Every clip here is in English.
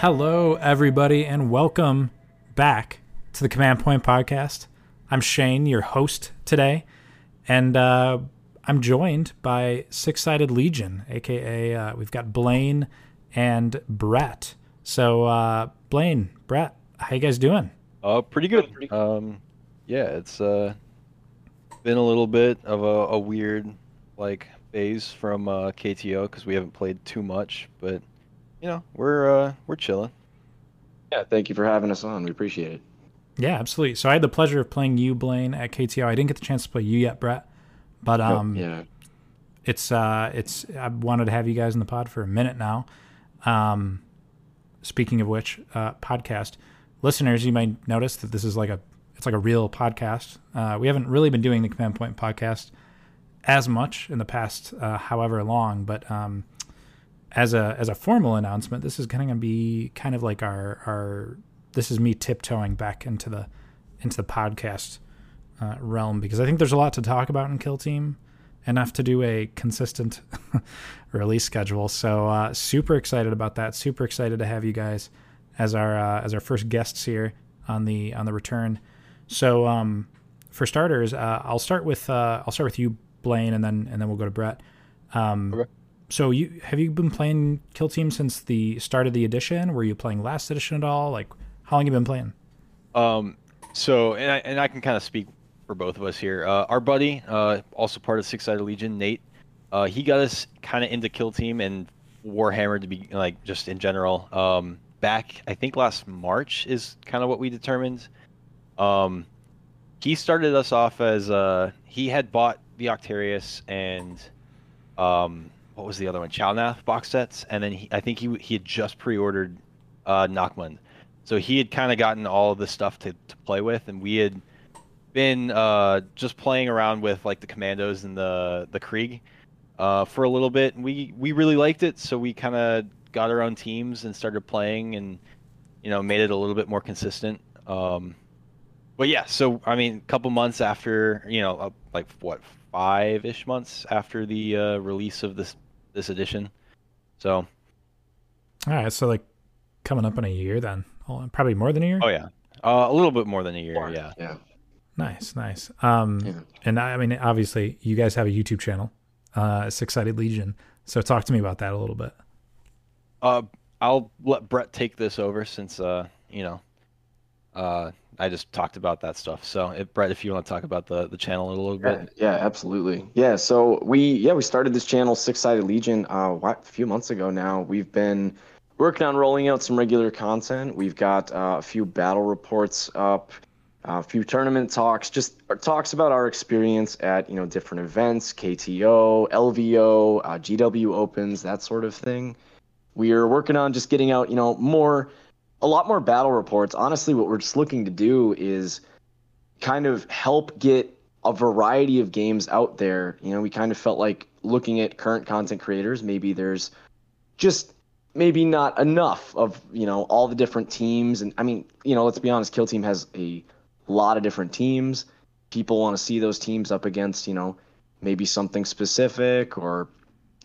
Hello, everybody, and welcome back to the Command Point Podcast. I'm Shane, your host today, and uh, I'm joined by Six Sided Legion, aka uh, we've got Blaine and Brett. So, uh, Blaine, Brett, how you guys doing? Uh, pretty good. Um, yeah, it's uh, been a little bit of a, a weird like phase from uh, KTO because we haven't played too much, but you know we're uh, we're chilling. Yeah, thank you for having us on. We appreciate it. Yeah, absolutely. So I had the pleasure of playing you, Blaine, at KTO. I didn't get the chance to play you yet, Brett, but um, yeah, it's uh, it's I wanted to have you guys in the pod for a minute now. Um, speaking of which, uh, podcast listeners, you might notice that this is like a it's like a real podcast. Uh, we haven't really been doing the Command Point podcast as much in the past, uh, however long, but um, as a as a formal announcement, this is going to be kind of like our our this is me tiptoeing back into the into the podcast uh, realm because I think there's a lot to talk about in Kill Team, enough to do a consistent release schedule. So uh, super excited about that. Super excited to have you guys as our uh, as our first guests here on the on the return. So um, for starters, uh, I'll start with uh, I'll start with you, Blaine, and then and then we'll go to Brett. Um, Okay. So you have you been playing Kill Team since the start of the edition? Were you playing last edition at all? Like how long have you been playing? Um, so and I, and I can kind of speak for both of us here. Uh, our buddy, uh, also part of Six Sided Legion, Nate, uh, he got us kind of into Kill Team and Warhammer to be like just in general. Um, back I think last March is kind of what we determined. Um, he started us off as uh, he had bought the Octarius and um, what was the other one? Chalnath box sets, and then he, I think he he had just pre-ordered uh, Nachmund. So he had kind of gotten all of the stuff to, to play with, and we had been uh, just playing around with like the commandos and the the Krieg uh, for a little bit. And we we really liked it, so we kind of got our own teams and started playing, and you know made it a little bit more consistent. Um, but yeah, so I mean, a couple months after you know, like what five ish months after the uh, release of this this edition. So All right, so like coming up in a year then. Oh, probably more than a year. oh yeah, uh, a little bit more than a year. Yeah. yeah. Nice, nice. Um, Yeah. and I, I mean, obviously, you guys have a YouTube channel, uh, Six Sided Legion. So talk to me about that a little bit. Uh, I'll let Brett take this over since uh, you know, uh, I just talked about that stuff. So, if, Brett, if you want to talk about the the channel a little Yeah, bit. yeah, absolutely. Yeah, so we yeah we started this channel Six Sided Legion uh what, a few months ago now. We've been working on rolling out some regular content. We've got uh, a few battle reports up, a few tournament talks, just talks about our experience at you know different events, KTO, LVO, uh, GW Opens, that sort of thing. We are working on just getting out you know more, a lot more battle reports. Honestly, what we're just looking to do is kind of help get a variety of games out there. You know, we kind of felt like looking at current content creators, maybe there's just maybe not enough of, you know, all the different teams. And I mean, you know, let's be honest, Kill Team has a lot of different teams. People want to see those teams up against, you know, maybe something specific or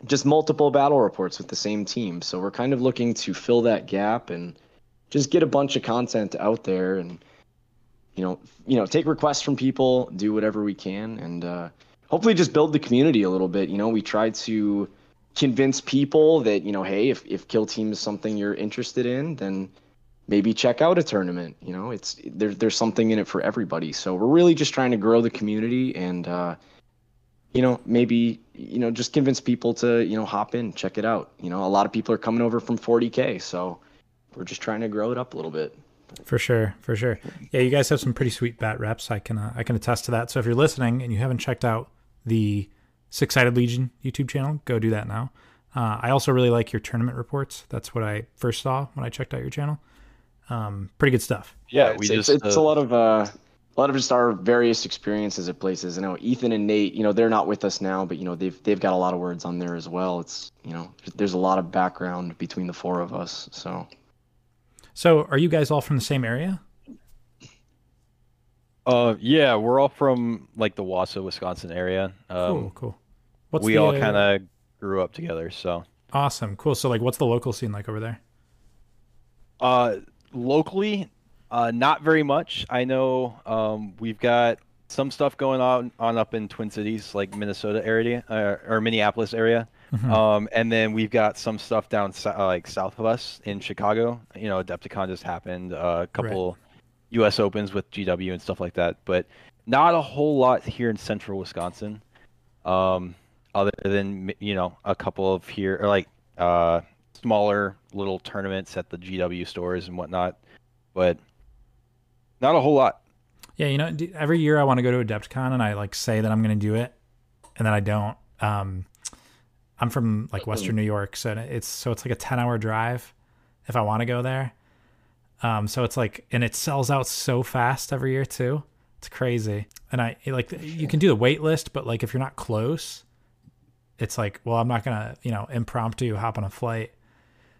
just multiple battle reports with the same team. So we're kind of looking to fill that gap and just get a bunch of content out there and you know, you know, take requests from people, do whatever we can, and uh, hopefully just build the community a little bit. You know, we try to convince people that you know, hey, if if Kill Team is something you're interested in, then maybe check out a tournament. You know, it's there, there's something in it for everybody. So we're really just trying to grow the community and. Uh, you know, maybe you know, just convince people to you know hop in, check it out. You know, a lot of people are coming over from 40k, so we're just trying to grow it up a little bit. For sure, for sure. Yeah, you guys have some pretty sweet bat reps. I can uh, I can attest to that. So if you're listening and you haven't checked out the Six Sided Legion YouTube channel, go do that now. Uh, I also really like your tournament reports. That's what I first saw when I checked out your channel. Um, pretty good stuff. Yeah, we it's, just it's, it's uh, a lot of uh, a lot of just our various experiences at places. I know Ethan and Nate, you know, they're not with us now, but you know, they've they've got a lot of words on there as well. It's you know, there's a lot of background between the four of us. So So are you guys all from the same area? Uh, yeah, we're all from like the Wausau, Wisconsin area. Um, cool, cool. What's we the, all kind of grew up together. So awesome, cool. So like, what's the local scene like over there? Uh, locally, uh, not very much. I know um, we've got some stuff going on on up in Twin Cities, like Minnesota area uh, or Minneapolis area. Mhm. Um, and then we've got some stuff down uh, like south of us in Chicago. You know, Adepticon just happened. Uh, a couple U.S. Opens with GW and stuff like that, but not a whole lot here in central Wisconsin. Um, other than you know a couple of here or like uh, smaller little tournaments at the GW stores and whatnot, but not a whole lot. Yeah, you know, every year I want to go to Adepticon and I like say that I'm going to do it, and then I don't. Um, I'm from like Western New York, so it's so it's like a 10 hour drive if I want to go there. Um, so it's like, and it sells out so fast every year too. It's crazy. And I like you can do the wait list, but like if you're not close, it's like, well, I'm not gonna, you know, impromptu hop on a flight.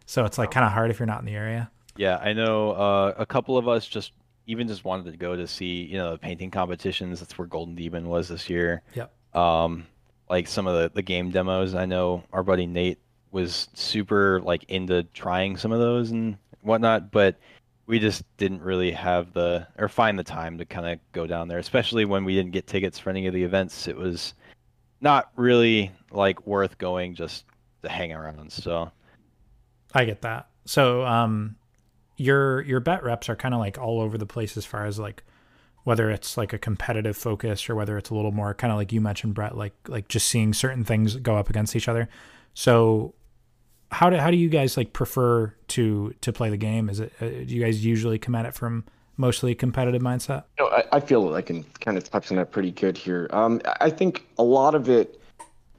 So it's like kind of hard if you're not in the area. Yeah, I know uh, a couple of us just even just wanted to go to see you know the painting competitions. That's where Golden Demon was this year. Yep. Um, like some of the the game demos. I know our buddy Nate was super like into trying some of those and whatnot, but we just didn't really have the or find the time to kind of go down there, especially when we didn't get tickets for any of the events. It was not really like worth going just to hang around. So I get that. So, um, your your bet reps are kind of like all over the place as far as like whether it's like a competitive focus or whether it's a little more kind of like you mentioned, Brett, like like just seeing certain things go up against each other. So, how do how do you guys like prefer to to play the game? Is it uh, do you guys usually come at it from mostly competitive mindset? Know, I, I feel like I can kind of touch on that pretty good here. Um, I think a lot of it,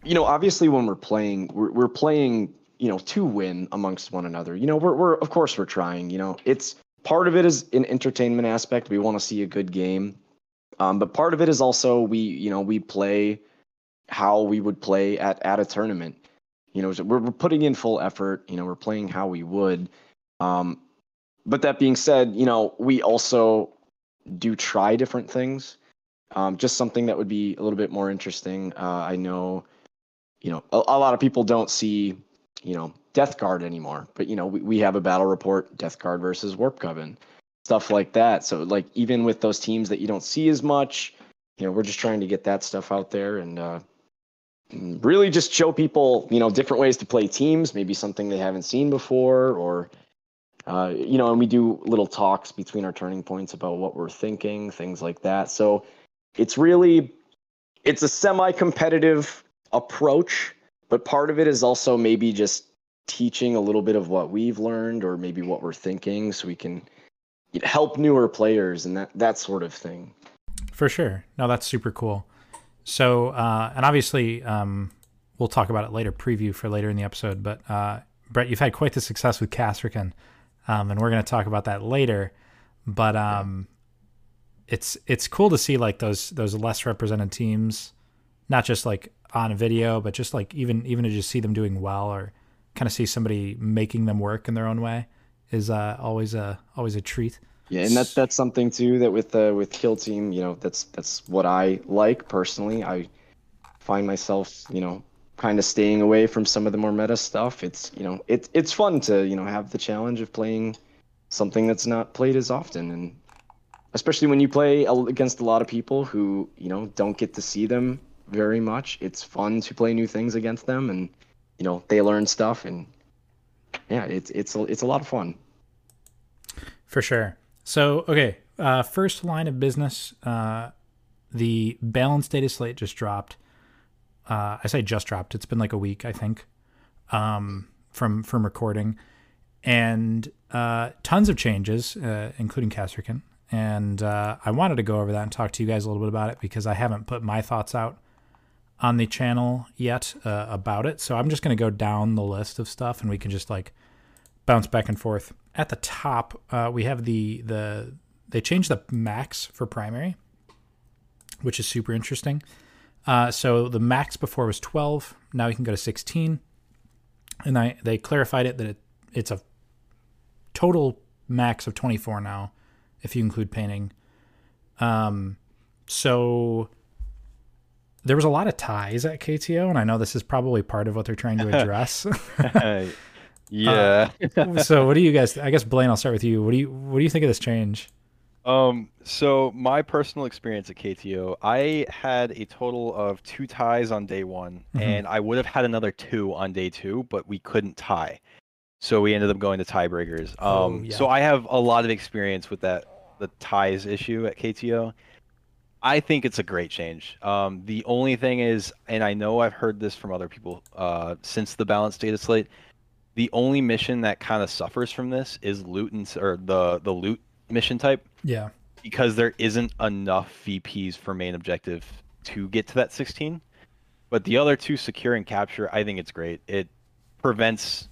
you know, obviously when we're playing, we're, we're playing, you know, to win amongst one another. You know, we're, we're of course we're trying. You know, it's part of it is an entertainment aspect. We want to see a good game, um, but part of it is also we, you know, we play how we would play at at a tournament. You know, we're, we're putting in full effort. You know, we're playing how we would. Um, but that being said, you know, we also do try different things. Um, just something that would be a little bit more interesting. Uh, I know, you know, a, a lot of people don't see, you know, Death Guard anymore, but you know, we, we have a battle report, Death Guard versus Warp Coven, stuff like that. So like even with those teams that you don't see as much, you know, we're just trying to get that stuff out there and uh, really just show people, you know, different ways to play teams, maybe something they haven't seen before or uh, you know, and we do little talks between our turning points about what we're thinking, things like that. So it's really it's a semi-competitive approach, but part of it is also maybe just teaching a little bit of what we've learned or maybe what we're thinking so we can help newer players and that that sort of thing. For sure. No, that's super cool. So, uh, and obviously, um, we'll talk about it later, preview for later in the episode. But uh, Brett, you've had quite the success with Kasrkin, um, and we're going to talk about that later. But um, it's it's cool to see like those those less represented teams, not just like on a video, but just like even even to just see them doing well or kind of see somebody making them work in their own way is uh, always a always a treat. Yeah, and that's that's something too that with uh, with Kill Team, you know, that's that's what I like personally. I find myself, you know, kind of staying away from some of the more meta stuff. It's you know, it's it's fun to you know have the challenge of playing something that's not played as often, and especially when you play against a lot of people who you know don't get to see them very much. It's fun to play new things against them, and you know they learn stuff, and yeah, it's it's a, it's a lot of fun. For sure. So, okay, uh, first line of business. Uh, the balance data slate just dropped. Uh, I say just dropped. It's been like a week, I think, um, from from recording, and uh, tons of changes, uh, including Kasrkin. And uh, I wanted to go over that and talk to you guys a little bit about it because I haven't put my thoughts out on the channel yet uh, about it. So I'm just going to go down the list of stuff, and we can just like bounce back and forth. At the top, uh, we have the the they changed the max for primary, which is super interesting. Uh, so the max before was 12. Now you can go to 16, and I they clarified it that it, it's a total max of 24 now, if you include painting. Um, so there was a lot of ties at KTO, and I know this is probably part of what they're trying to address. Yeah. so what do you guys? I guess Blaine, I'll start with you. What do you what do you think of this change? Um, so my personal experience at KTO, I had a total of two ties on day one, Mhm. and I would have had another two on day two, but we couldn't tie. So we ended up going to tiebreakers. Um, Oh, yeah. so I have a lot of experience with that, the ties issue at KTO. I think it's a great change. Um, the only thing is, and I know I've heard this from other people uh, since the balanced data slate, the only mission that kind of suffers from this is loot and, or the the loot mission type Yeah. because there isn't enough VPs for main objective to get to that 16. But the other two, secure and capture, I think it's great. It prevents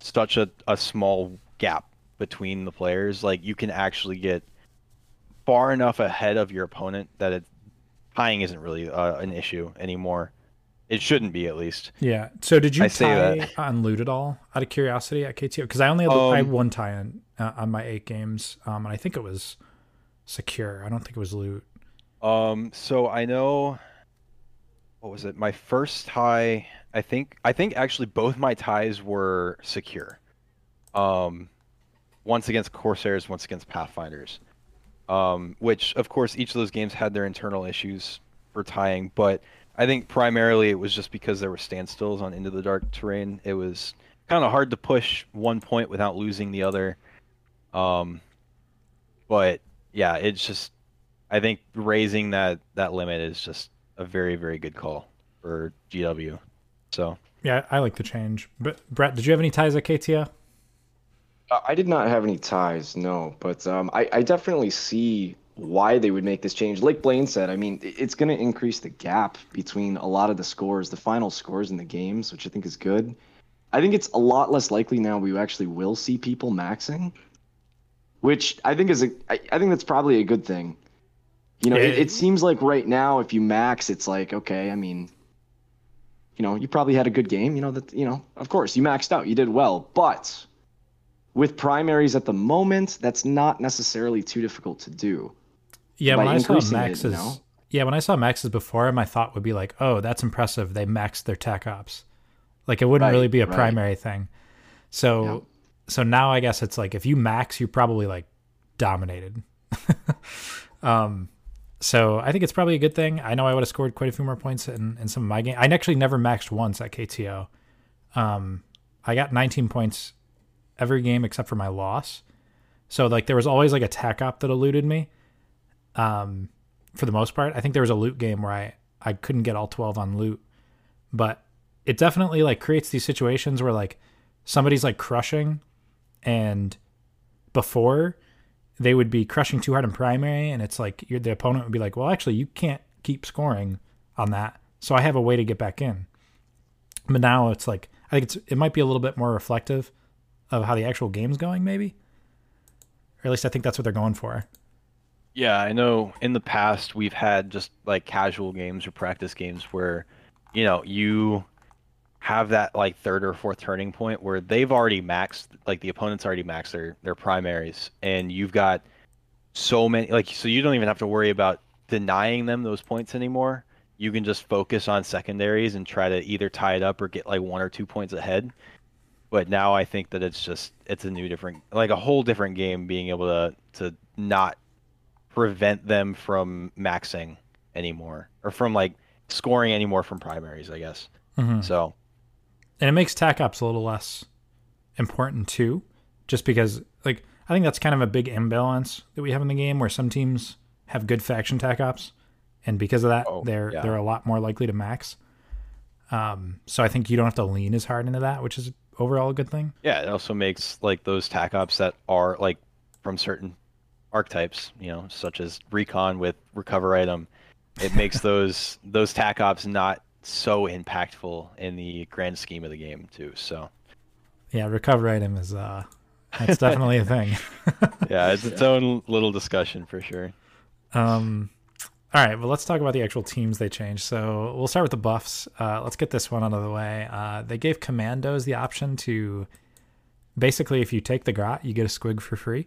such a, a small gap between the players. Like you can actually get far enough ahead of your opponent that it tying isn't really uh, an issue anymore. It shouldn't be at least. Yeah. So did you I say tie that. on loot at all? Out of curiosity at KTO, because I only had, I had Um, one tie on uh, on my eight games, um, and I think it was secure. I don't think it was loot. Um, so I know what was it? My first tie, I think I think actually both my ties were secure. Um, once against Corsairs, once against Pathfinders. Um, which of course each of those games had their internal issues for tying, but I think primarily it was just because there were standstills on Into the Dark terrain. It was kind of hard to push one point without losing the other. Um, but yeah, it's just I think raising that that limit is just a very very good call for GW. So Yeah, I like the change. But Brett, did you have any ties at KTO? I did not have any ties, no, but um, I, I definitely see why they would make this change. Like Blaine said, I mean, it's going to increase the gap between a lot of the scores, the final scores in the games, which I think is good. I think it's a lot less likely now we actually will see people maxing, which I think is a I, I think that's probably a good thing. You know, it, it seems like right now if you max, it's like okay, I mean, you know, you probably had a good game. You know that you know, of course, you maxed out, you did well, but with primaries at the moment, that's not necessarily too difficult to do. Yeah, By when I saw Max's, it, you know? yeah, when I saw Max's before, my thought would be like, "Oh, that's impressive. They maxed their tech ops." Like it wouldn't Right, really be a right. primary thing. So, Yeah. so now I guess it's like if you max, you're probably like dominated. um, so I think it's probably a good thing. I know I would have scored quite a few more points in, in some of my game. I actually never maxed once at KTO. Um, I got 19 points every game except for my loss. So like there was always like a tech op that eluded me. Um, for the most part, I think there was a loot game where I I couldn't get all 12 on loot, but it definitely like creates these situations where like somebody's like crushing and before they would be crushing too hard in primary and it's like the opponent would be like well actually you can't keep scoring on that so i have a way to get back in but now it's like i think it's it might be a little bit more reflective of how the actual game's going maybe or at least i think that's what they're going for yeah, I know in the past we've had just like casual games or practice games where, you know, you have that like third or fourth turning point where they've already maxed like the opponent's already maxed their their primaries and you've got so many like so you don't even have to worry about denying them those points anymore. You can just focus on secondaries and try to either tie it up or get like one or two points ahead. But now I think that it's just it's a new different like a whole different game being able to to not prevent them from maxing anymore or from like scoring anymore from primaries, I guess. Mm-hmm. So and it makes tac ops a little less important too just because like i think that's kind of a big imbalance that we have in the game where some teams have good faction tac ops and because of that Oh, they're yeah. they're a lot more likely to max um so i think you don't have to lean as hard into that which is overall a good thing yeah, it also makes like those tac ops that are like from certain archetypes, you know, such as recon with recover item. It makes those those tac ops not so impactful in the grand scheme of the game too. So yeah recover item is uh that's definitely a thing yeah, it's its own little discussion for sure. Um, all right, well, let's talk about the actual teams they changed. So we'll start with the buffs. Uh, let's get this one out of the way. Uh, they gave commandos the option to basically, if you take the grot, you get a squig for free,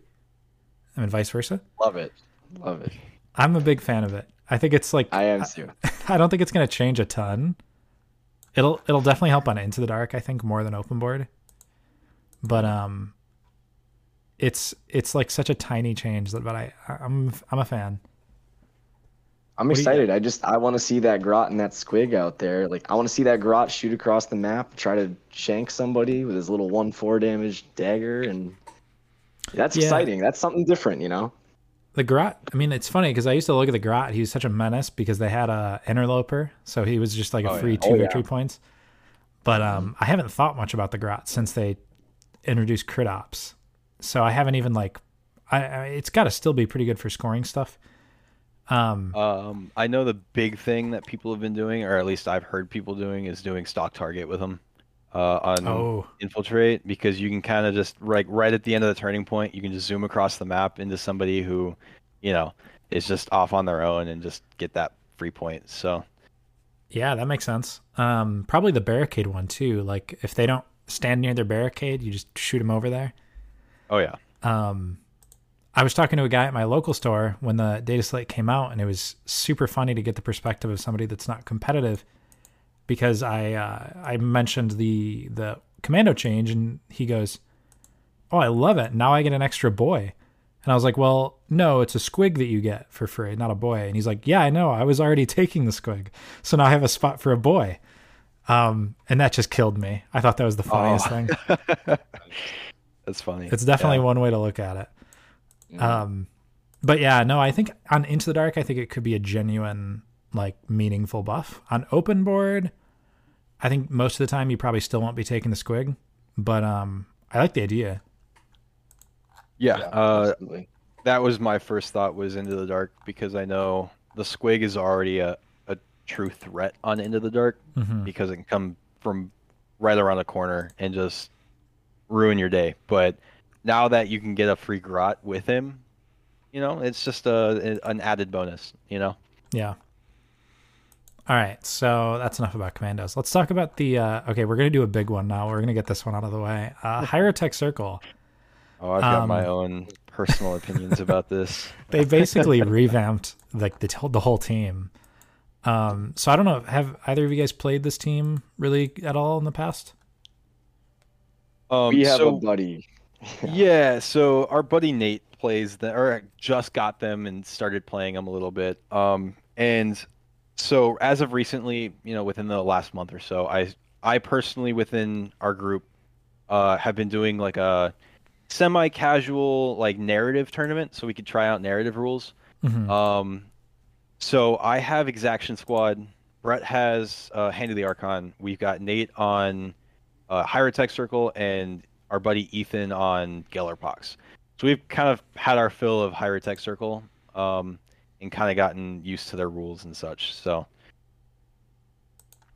and vice versa. Love it. Love it. I'm a big fan of it. I think it's like I am too. I don't think it's going to change a ton. It'll it'll definitely help on Into the Dark. I think more than Open Board. but um, it's it's like such a tiny change that, but I I'm I'm a fan. I'm What do you excited. I just I want to see that grot and that squig out there. Like I want to see that grot shoot across the map, try to shank somebody with his little one four damage dagger, and that's Yeah. exciting. That's something different, you know. The Grot, I mean, it's funny because I used to look at the Grot. He was such a menace because they had a interloper, so he was just like a Oh, free yeah. two Oh, yeah. victory points. But um, I haven't thought much about the Grot since they introduced crit ops, so I haven't even like, I, I it's got to still be pretty good for scoring stuff. Um, Um, I know the big thing that people have been doing, or at least I've heard people doing, is doing stock target with them uh, on oh, infiltrate because you can kind of just like right at the end of the turning point, you can just zoom across the map into somebody who, you know, is just off on their own and just get that free point. So yeah, that makes sense. Um, probably the barricade one too. Like if they don't stand near their barricade, you just shoot them over there. oh yeah, um, I was talking to a guy at my local store when the data slate came out, and it was super funny to get the perspective of somebody that's not competitive because I uh, I mentioned the the commando change, and he goes, "Oh, I love it! Now I get an extra boy." And I was like, "Well, no, it's a squig that you get for free, not a boy." And he's like, "Yeah, I know. I was already taking the squig, so now I have a spot for a boy." Um, and that just killed me. I thought that was the funniest Oh. thing. that's funny. It's definitely Yeah. one way to look at it. Um, but yeah, no, I think on Into the Dark, I think it could be a genuine, like, meaningful buff. On open board, I think most of the time you probably still won't be taking the squig, but um, I like the idea. yeah. Uh, that was my first thought was Into the Dark because I know the squig is already a, a true threat on Into the Dark Mhm. because it can come from right around the corner and just ruin your day. But now that you can get a free grot with him, you know, it's just a an added bonus. You know. Yeah. All right, so that's enough about commandos. Let's talk about the. Uh, okay, we're gonna do a big one now. We're gonna get this one out of the way. Uh, Hierotek Circle. Oh, I've got my Um, own personal opinions about this. They basically revamped like the the whole team. Um, so I don't know. Have either of you guys played this team really at all in the past? Um, we have so, a buddy. Yeah, so our buddy Nate plays the or just got them and started playing them a little bit. Um, and so as of recently, you know, within the last month or so, I I personally within our group uh have been doing like a semi-casual like narrative tournament so we could try out narrative rules. Mhm. Um, so I have Exaction Squad. Brett has uh, Hand of the Archon. We've got Nate on uh, Hierotek Circle and our buddy Ethan on Gellerpox. So we've kind of had our fill of Hierotek Circle um, and kind of gotten used to their rules and such. So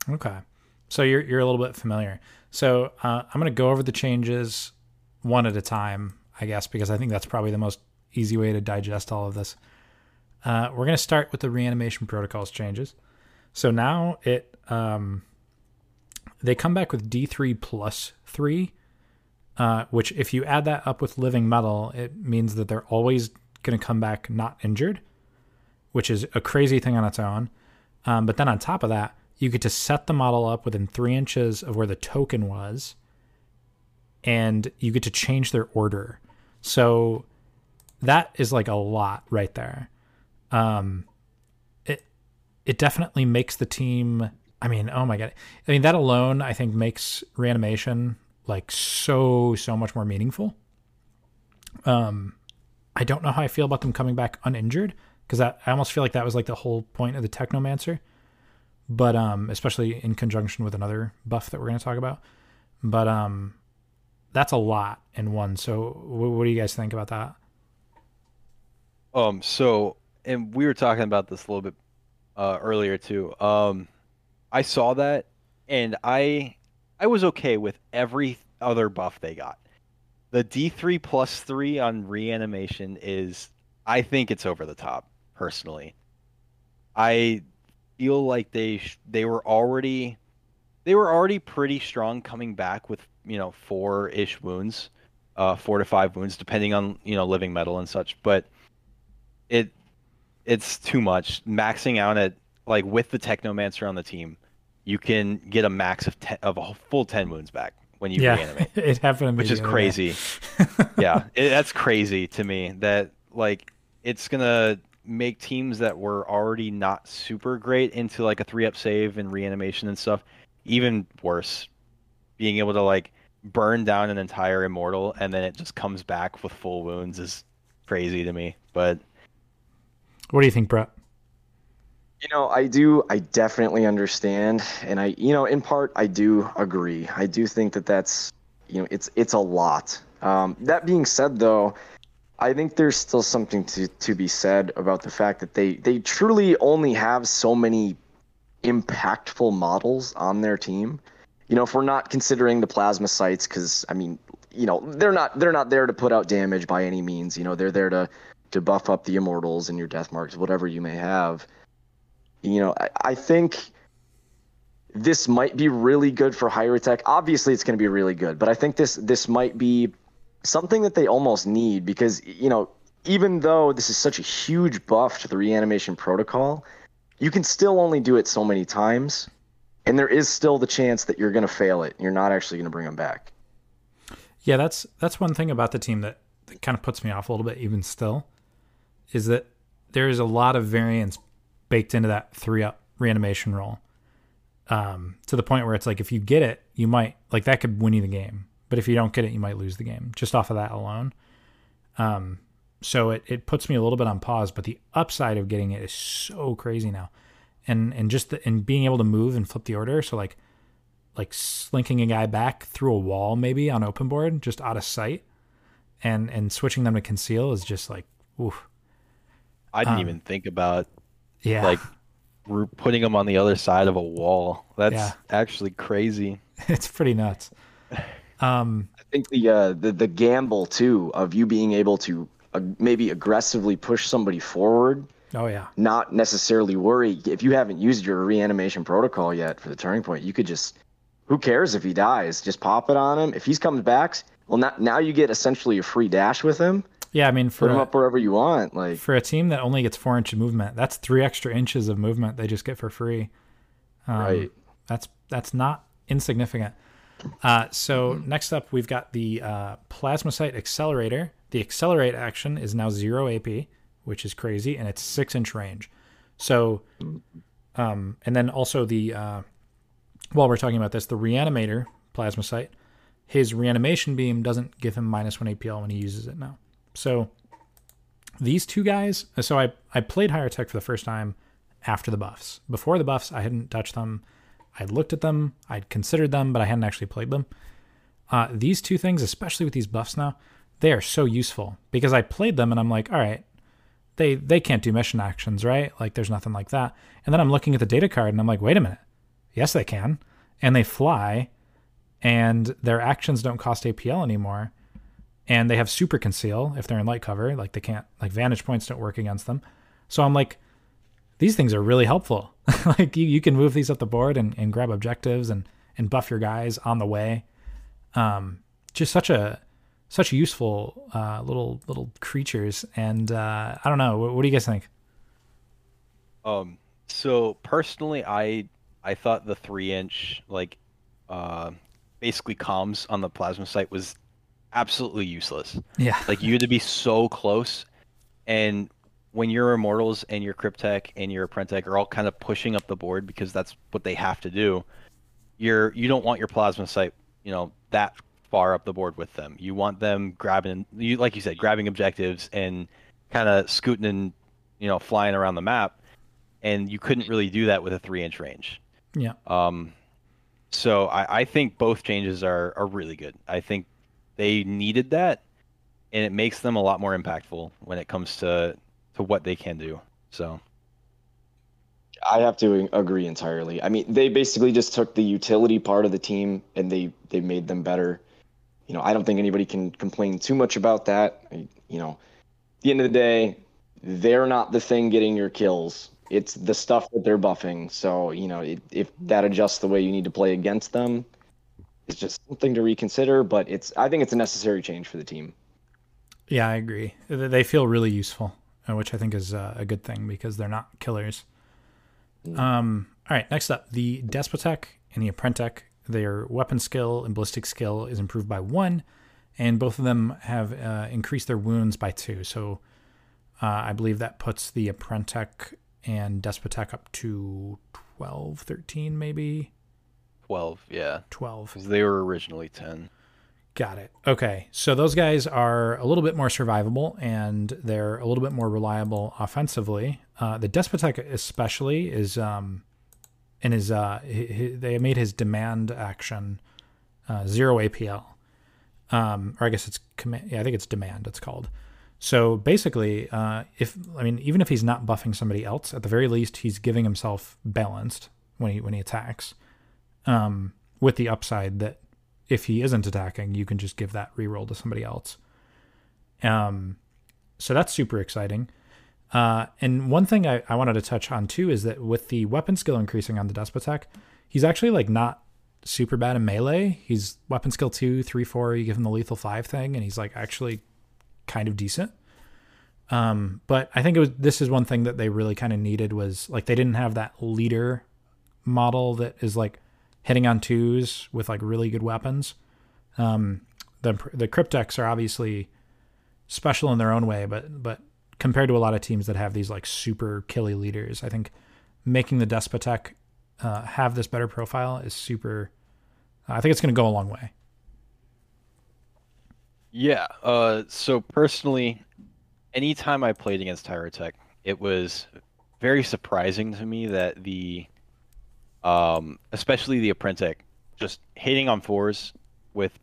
Okay. So you're you're a little bit familiar. So uh, I'm to go over the changes one at a time, I guess, because I think that's probably the most easy way to digest all of this. Uh, we're to start with the reanimation protocols changes. So now it um, they come back with D3 plus three, uh, which if you add that up with living metal, it means that they're always going to come back not injured, which is a crazy thing on its own. Um, but then on top of that, you get to set the model up within three inches of where the token was, and you get to change their order. So that is like a lot right there. Um, it it definitely makes the team. I mean, oh my god! I mean that alone, I think makes reanimation like so so much more meaningful. Um, I don't know how I feel about them coming back uninjured because I almost feel like that was like the whole point of the Technomancer but um especially in conjunction with another buff that we're going to talk about but um that's a lot in one so wh- what do you guys think about that Um, so, and we were talking about this a little bit uh, earlier too. Um, I saw that, and I, I was okay with every other buff they got. The D3 plus three on reanimation is, I think it's over the top. Personally, I feel like they sh- they were already, they were already pretty strong coming back with you know four ish wounds, uh, four to five wounds depending on you know living metal and such, but it it's too much maxing out at like with the technomancer on the team you can get a max of 10, of a full 10 wounds back when you yeah, reanimate, it happened, which is crazy. yeah, it, that's crazy to me. That like it's gonna make teams that were already not super great into like a three up save and reanimation and stuff even worse. Being able to like burn down an entire immortal and then it just comes back with full wounds is crazy to me. But What do you think, Brett? You know, I do. I definitely understand, and I, you know, in part, I do agree. I do think that that's, you know, it's it's a lot. Um, that being said, though, I think there's still something to to be said about the fact that they they truly only have so many impactful models on their team. You know, if we're not considering the Plasmacytes, because I mean, you know, they're not they're not there to put out damage by any means. You know, they're there to to buff up the immortals and your death marks, whatever you may have you know, I, I think this might be really good for Hierotek. Obviously, it's going to be really good, but I think this this might be something that they almost need because you know, even though this is such a huge buff to the reanimation protocol, you can still only do it so many times, and there is still the chance that you're going to fail it. You're not actually going to bring them back. Yeah, that's that's one thing about the team that, that kind of puts me off a little bit, even still, is that there is a lot of variance baked into that three up reanimation roll. Um, to the point where it's like if you get it, you might like that could win you the game. But if you don't get it, you might lose the game just off of that alone. Um, so it, it puts me a little bit on pause, but the upside of getting it is so crazy now. And and just the, and being able to move and flip the order. So like like slinking a guy back through a wall maybe on open board, just out of sight, and and switching them to conceal is just like oof. I didn't Um, even think about Yeah. like we're putting them on the other side of a wall. That's Yeah. actually crazy. it's pretty nuts. Um, I think the uh, the the gamble too of you being able to uh, maybe aggressively push somebody forward oh yeah. not necessarily worry if you haven't used your reanimation protocol yet for the turning point. You could just, who cares if he dies? Just pop it on him. If he's comes back, well, now, now you get essentially a free dash with him. Yeah, I mean for Put him a, up wherever you want. Like, for a team that only gets four inch of movement, that's three extra inches of movement they just get for free. Um, right. That's that's not insignificant. Uh, so next up, we've got the uh, Plasmacyte Accelerator. The Accelerate action is now zero AP, which is crazy, and it's six inch range. So, um, and then also the uh, while we're talking about this, the Reanimator Plasmacyte, his reanimation beam doesn't give him minus one APL when he uses it now. So these two guys. So I I played Hierotek for the first time after the buffs. Before the buffs, I hadn't touched them. I'd looked at them, I'd considered them, but I hadn't actually played them. Uh, these two things, especially with these buffs now, they are so useful because I played them and I'm like, all right, they they can't do mission actions, right? Like there's nothing like that. And then I'm looking at the data card and I'm like, wait a minute, yes they can, and they fly, and their actions don't cost APL anymore, and they have super conceal if they're in light cover, like they can't like vantage points don't work against them. So I'm like, these things are really helpful. like you, you can move these up the board and, and grab objectives and, and buff your guys on the way. Um, just such a such useful uh, little little creatures. And uh, I don't know. What, what do you guys think? Um, so personally, I I thought the three inch like uh, basically comms on the Plasmacyte was absolutely useless. Yeah. Like you had to be so close, and when your immortals and your cryptech and your apprentek are all kind of pushing up the board because that's what they have to do, you're you don't want your Plasmacyte, you know, that far up the board with them. You want them grabbing, you like you said, grabbing objectives and kind of scooting and you know flying around the map, and you couldn't really do that with a three inch range. Yeah. Um, so I, I think both changes are, are really good. I think they needed that, and it makes them a lot more impactful when it comes to to what they can do. So I have to agree entirely. I mean, they basically just took the utility part of the team and they they made them better. You know, I don't think anybody can complain too much about that. I- You know, at the end of the day, they're not the thing getting your kills. It's the stuff that they're buffing. So, you know, it, if that adjusts the way you need to play against them, it's just something to reconsider. But it's I think it's a necessary change for the team. Yeah, I agree. They feel really useful, uh, which I think is uh, a good thing because they're not killers. Um, all right, next up, the Despotek and the Apprentek their weapon skill and ballistic skill is improved by one, and both of them have uh, increased their wounds by two. So uh, I believe that puts the Apprentek and Despotek up to 12, 13 maybe. 12, yeah. 12. Because they were originally 10. Got it. Okay. So those guys are a little bit more survivable and they're a little bit more reliable offensively. Uh, the Despotek, especially, is um, in his, uh, he, they made his demand action uh, zero APL. Um, or I guess it's command. Yeah, I think it's demand. It's called. So basically, uh, if I mean, even if he's not buffing somebody else, at the very least, he's giving himself balanced when he when he attacks. Um, with the upside that if he isn't attacking, you can just give that reroll to somebody else. Um, so that's super exciting. Uh, and one thing I, I wanted to touch on too is that with the weapon skill increasing on the Despotek, he's actually like not super bad in melee. He's weapon skill two, three, four. You give him the lethal five thing, and he's like actually kind of decent. Um, but I think it was this is one thing that they really kind of needed was like they didn't have that leader model that is like hitting on twos with like really good weapons. Um, the the cryptechs are obviously special in their own way, but but compared to a lot of teams that have these like super killy leaders, I think making the Despotek uh, have this better profile is super. I think it's going to go a long way. Yeah. Uh, so personally, anytime I played against Hierotek, it was very surprising to me that the, um, especially the Apprentek, just hitting on fours with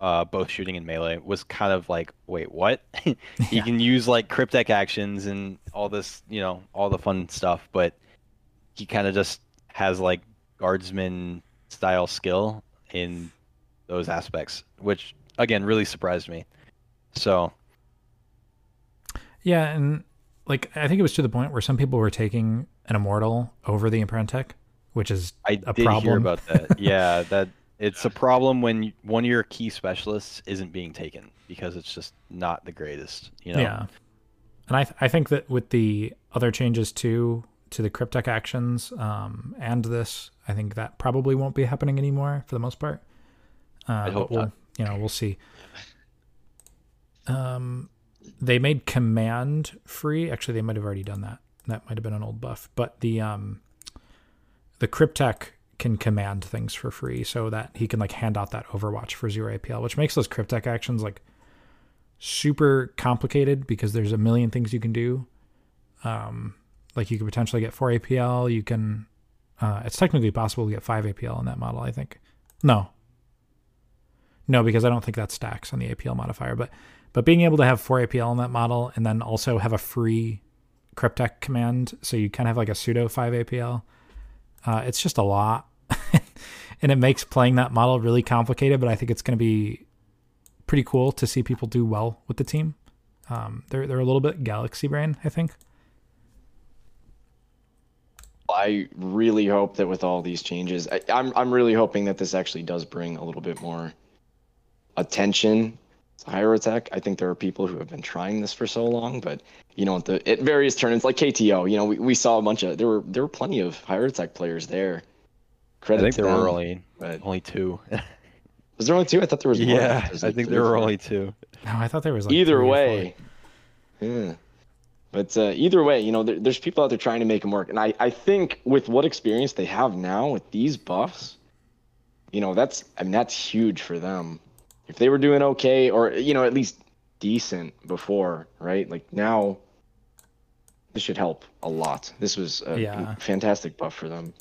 uh, both shooting and melee was kind of like, wait, what? you Yeah. can use like cryptech actions and all this, you know, all the fun stuff, but he kind of just has like guardsman style skill in those aspects, which again really surprised me. So Yeah, and like I think it was to the point where some people were taking an immortal over the Apprentech, which is I a did hear problem. about that. yeah, that it's a problem when one of your key specialists isn't being taken because it's just not the greatest. You know. Yeah, and I th- I think that with the other changes too to the cryptech actions um, and this, I think that probably won't be happening anymore for the most part. Uh, hope we'll, not. You know, we'll see. Um, they made command free. Actually, they might have already done that. That might have been an old buff, but the um, the cryptech can command things for free, so that he can like hand out that Overwatch for zero APL, which makes those cryptech actions like super complicated because there's a million things you can do. Um, like you could potentially get four APL. You can. Uh, it's technically possible to get five APL in that model. I think. No. No, because I don't think that stacks on the APL modifier. But but being able to have four APL in that model and then also have a free cryptech command, so you kind of have like a pseudo five APL. Uh, it's just a lot, and it makes playing that model really complicated. But I think it's going to be pretty cool to see people do well with the team. Um, they're they're a little bit galaxy brain, I think. I really hope that with all these changes, I, I'm I'm really hoping that this actually does bring a little bit more attention Hierotek. I think there are people who have been trying this for so long, but you know, the at various tournaments like KTO, you know, we, we saw a bunch of there were there were plenty of Hierotek players there. I think there them, were only but only two. was there only two? I thought there was more. yeah, There's I think there were only two. No, I thought there was like either three way yeah but uh, either way you know there, there's people out there trying to make them work and I, I think with what experience they have now with these buffs you know that's i mean that's huge for them if they were doing okay or you know at least decent before right like now this should help a lot this was a Yeah. fantastic buff for them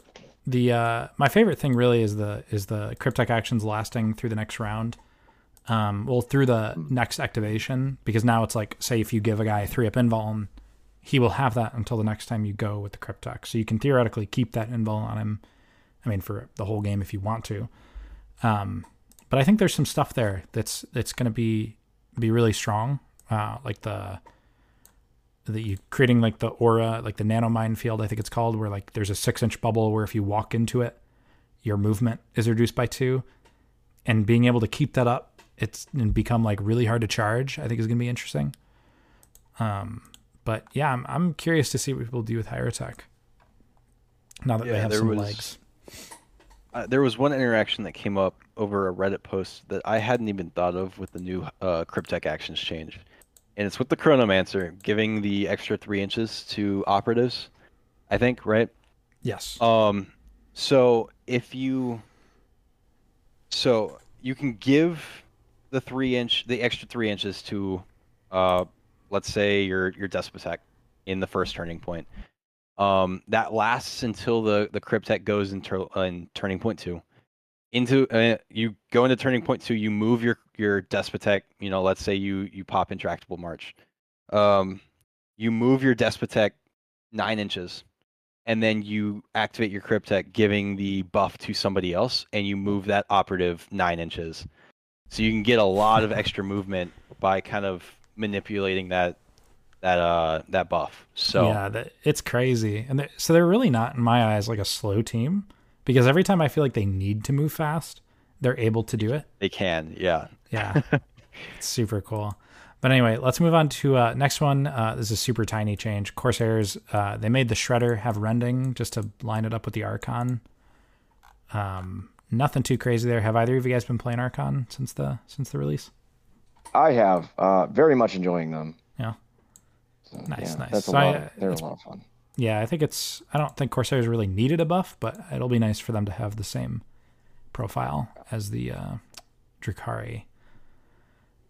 The uh, my favorite thing really is the is the cryptech actions lasting through the next round. Um, well, through the next activation because now it's like say if you give a guy three up invuln, he will have that until the next time you go with the cryptech. So you can theoretically keep that invuln on him. I mean, for the whole game if you want to. Um, but I think there's some stuff there that's that's going to be be really strong. Uh, like the that you creating like the aura, like the nano minefield, I think it's called, where like there's a six inch bubble where if you walk into it, your movement is reduced by two, and being able to keep that up, it's and become like really hard to charge. I think is gonna be interesting. Um, but yeah, I'm I'm curious to see what people do with Hierotek. Now that they have some was- legs. Uh, there was one interaction that came up over a Reddit post that I hadn't even thought of with the new uh, Cryptek actions change, and it's with the Chronomancer giving the extra three inches to operatives. I think right. Yes. Um, so if you, so you can give the three inch, the extra three inches to, uh, let's say your your Despotek in the first turning point. Um, that lasts until the the Cryptek goes into uh, in turning point two. Into uh, you go into turning point two, you move your your Despotek. You know, let's say you you pop intractable march. Um, you move your Despotek nine inches and then you activate your Cryptek, giving the buff to somebody else, and you move that operative nine inches. So you can get a lot of extra movement by kind of manipulating that that uh that buff. So yeah, that, it's crazy, and they're, so they're really not, in my eyes, like a slow team because every time I feel like they need to move fast, they're able to do it. they can, yeah. Yeah, it's super cool. But anyway, let's move on to uh, next one. Uh, this is a super tiny change. Corsairs uh, they made the shredder have rending just to line it up with the Archon. Um, nothing too crazy there. Have either of you guys been playing Archon since the since the release? I have uh, very much enjoying them. Yeah. So, Nice, yeah, nice. That's a So lot. uh, Of, they're a lot of fun. Yeah, I think it's. I don't think Corsairs really needed a buff, but it'll be nice for them to have the same profile as the uh, Drukhari.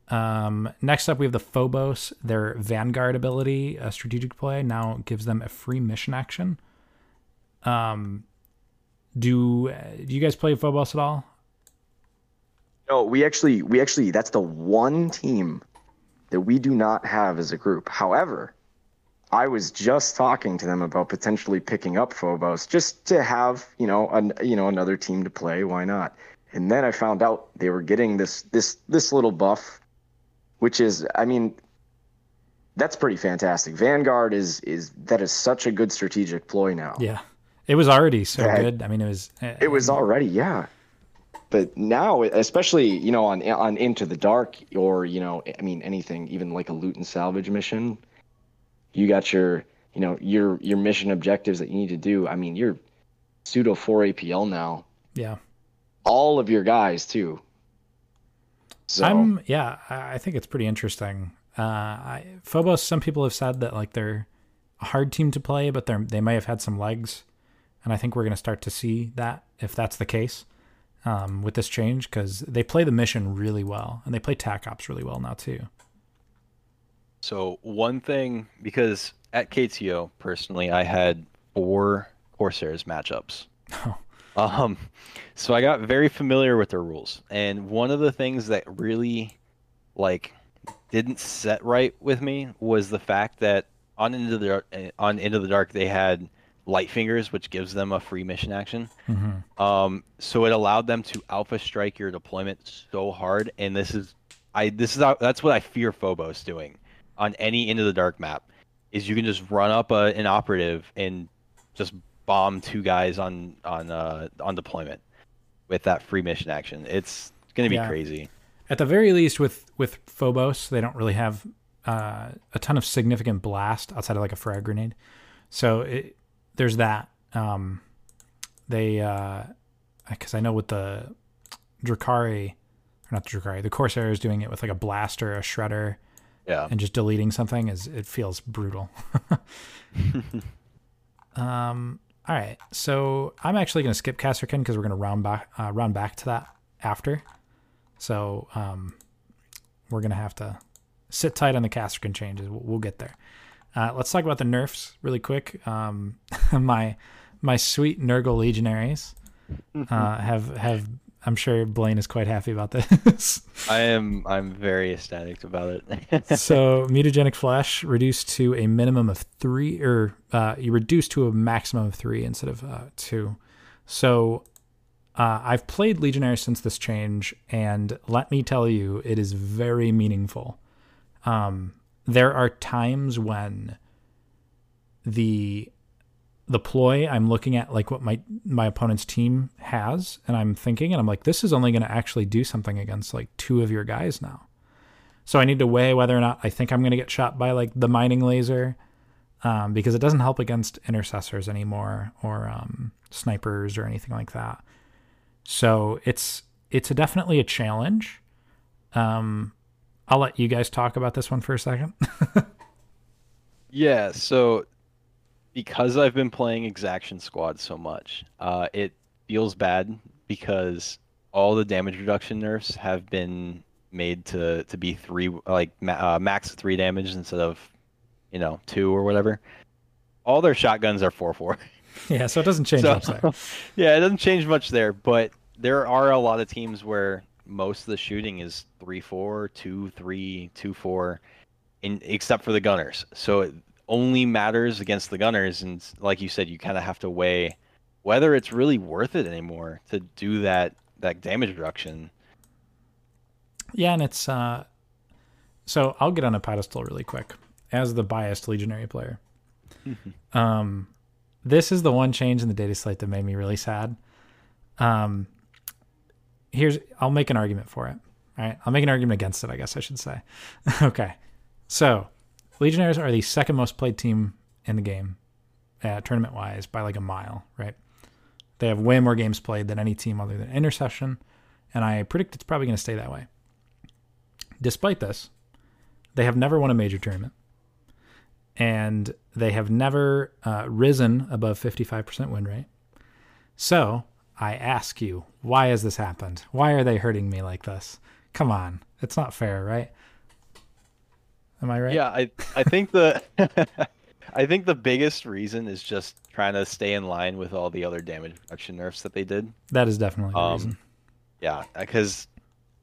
Um, next up, we have the Phobos. Their Vanguard ability, a strategic play, now gives them a free mission action. Um, do do you guys play Phobos at all? No, we actually, we actually, that's the one team that we do not have as a group. However, I was just talking to them about potentially picking up Phobos just to have, you know, an, you know, another team to play. Why not? And then I found out they were getting this, this, this little buff, which is, I mean, that's pretty fantastic. Vanguard is, is that is such a good strategic ploy now. Yeah, it was already so Yeah. good. I mean, it was. It was already, yeah. But now, especially you know on on Into the Dark, or you know, I mean anything, even like a loot and salvage mission, you got your you know your your mission objectives that you need to do. I mean, you're pseudo four APL now. Yeah. All of your guys too. So I'm yeah, I think it's pretty interesting. Uh, I, Phobos. Some people have said that like they're a hard team to play, but they are they may have had some legs, and I think we're going to start to see that if that's the case um, with this change because they play the mission really well and they play TAC ops really well now too. So one thing, because at KTO personally, I had four Corsairs matchups. Oh. Um, so I got very familiar with their rules, and one of the things that really, like, didn't set right with me was the fact that on into the Dark, eh, on into the dark they had light fingers, which gives them a free mission action. hmm Um, so it allowed them to alpha strike your deployment so hard, and this is, I this is that's what I fear Phobos doing on any into the dark map, is you can just run up a, an operative and just bomb two guys on on uh, on deployment with that free mission action. It's gonna be Yeah. crazy. At the very least, with with Phobos, they don't really have uh, a ton of significant blast outside of like a frag grenade. So it, there's that. Um, they because I know with the Drukhari, or not the Drukhari, the Corsair is doing it with like a blaster, a shredder, Yeah. and just deleting something is it feels brutal. um. All right, so I'm actually going to skip Kasrkin because we're going to round back uh, round back to that after. So um, we're going to have to sit tight on the Kasrkin changes. We'll, we'll get there. Uh, let's talk about the nerfs really quick. Um, my my sweet Nurgle legionaries uh, have have. I'm sure Blaine is quite happy about this. I am I'm very ecstatic about it. so mutagenic flesh reduced to a minimum of three, or uh, you reduce to a maximum of three instead of uh, two. So uh, I've played Legionnaire since this change, and let me tell you, it is very meaningful. Um, there are times when the the ploy I'm looking at like what my my opponent's team has and I'm thinking and I'm like this is only going to actually do something against like two of your guys now. So I need to weigh whether or not I think I'm going to get shot by like the mining laser um, because it doesn't help against intercessors anymore or um, snipers or anything like that. So it's it's a, definitely a challenge. Um, I'll let you guys talk about this one for a second. yeah, so because I've been playing Exaction Squad so much, uh, it feels bad because all the damage reduction nerfs have been made to to be three like uh, max three damage instead of you know two or whatever. All their shotguns are four four. Yeah, so it doesn't change so, much there. yeah, it doesn't change much there, but there are a lot of teams where most of the shooting is three four, two three, two four, in except for the gunners. So it only matters against the gunners, and like you said, you kind of have to weigh whether it's really worth it anymore to do that that damage reduction. Yeah, and it's uh, so I'll get on a pedestal really quick as the biased legionary player. um, this is the one change in the data slate that made me really sad. Um, here's I'll make an argument for it. All right, I'll make an argument against it. I guess I should say. okay, so Legionnaires are the second most played team in the game, uh, tournament wise, by like a mile. Right? They have way more games played than any team other than Intercession, and I predict it's probably going to stay that way. Despite this, they have never won a major tournament and they have never uh, risen above 55% win rate. So I ask you, why has this happened? Why are they hurting me like this? Come on, it's not fair, right? Am I right? Yeah, I I think the I think the biggest reason is just trying to stay in line with all the other damage reduction nerfs that they did. That is definitely the um, reason. Yeah, because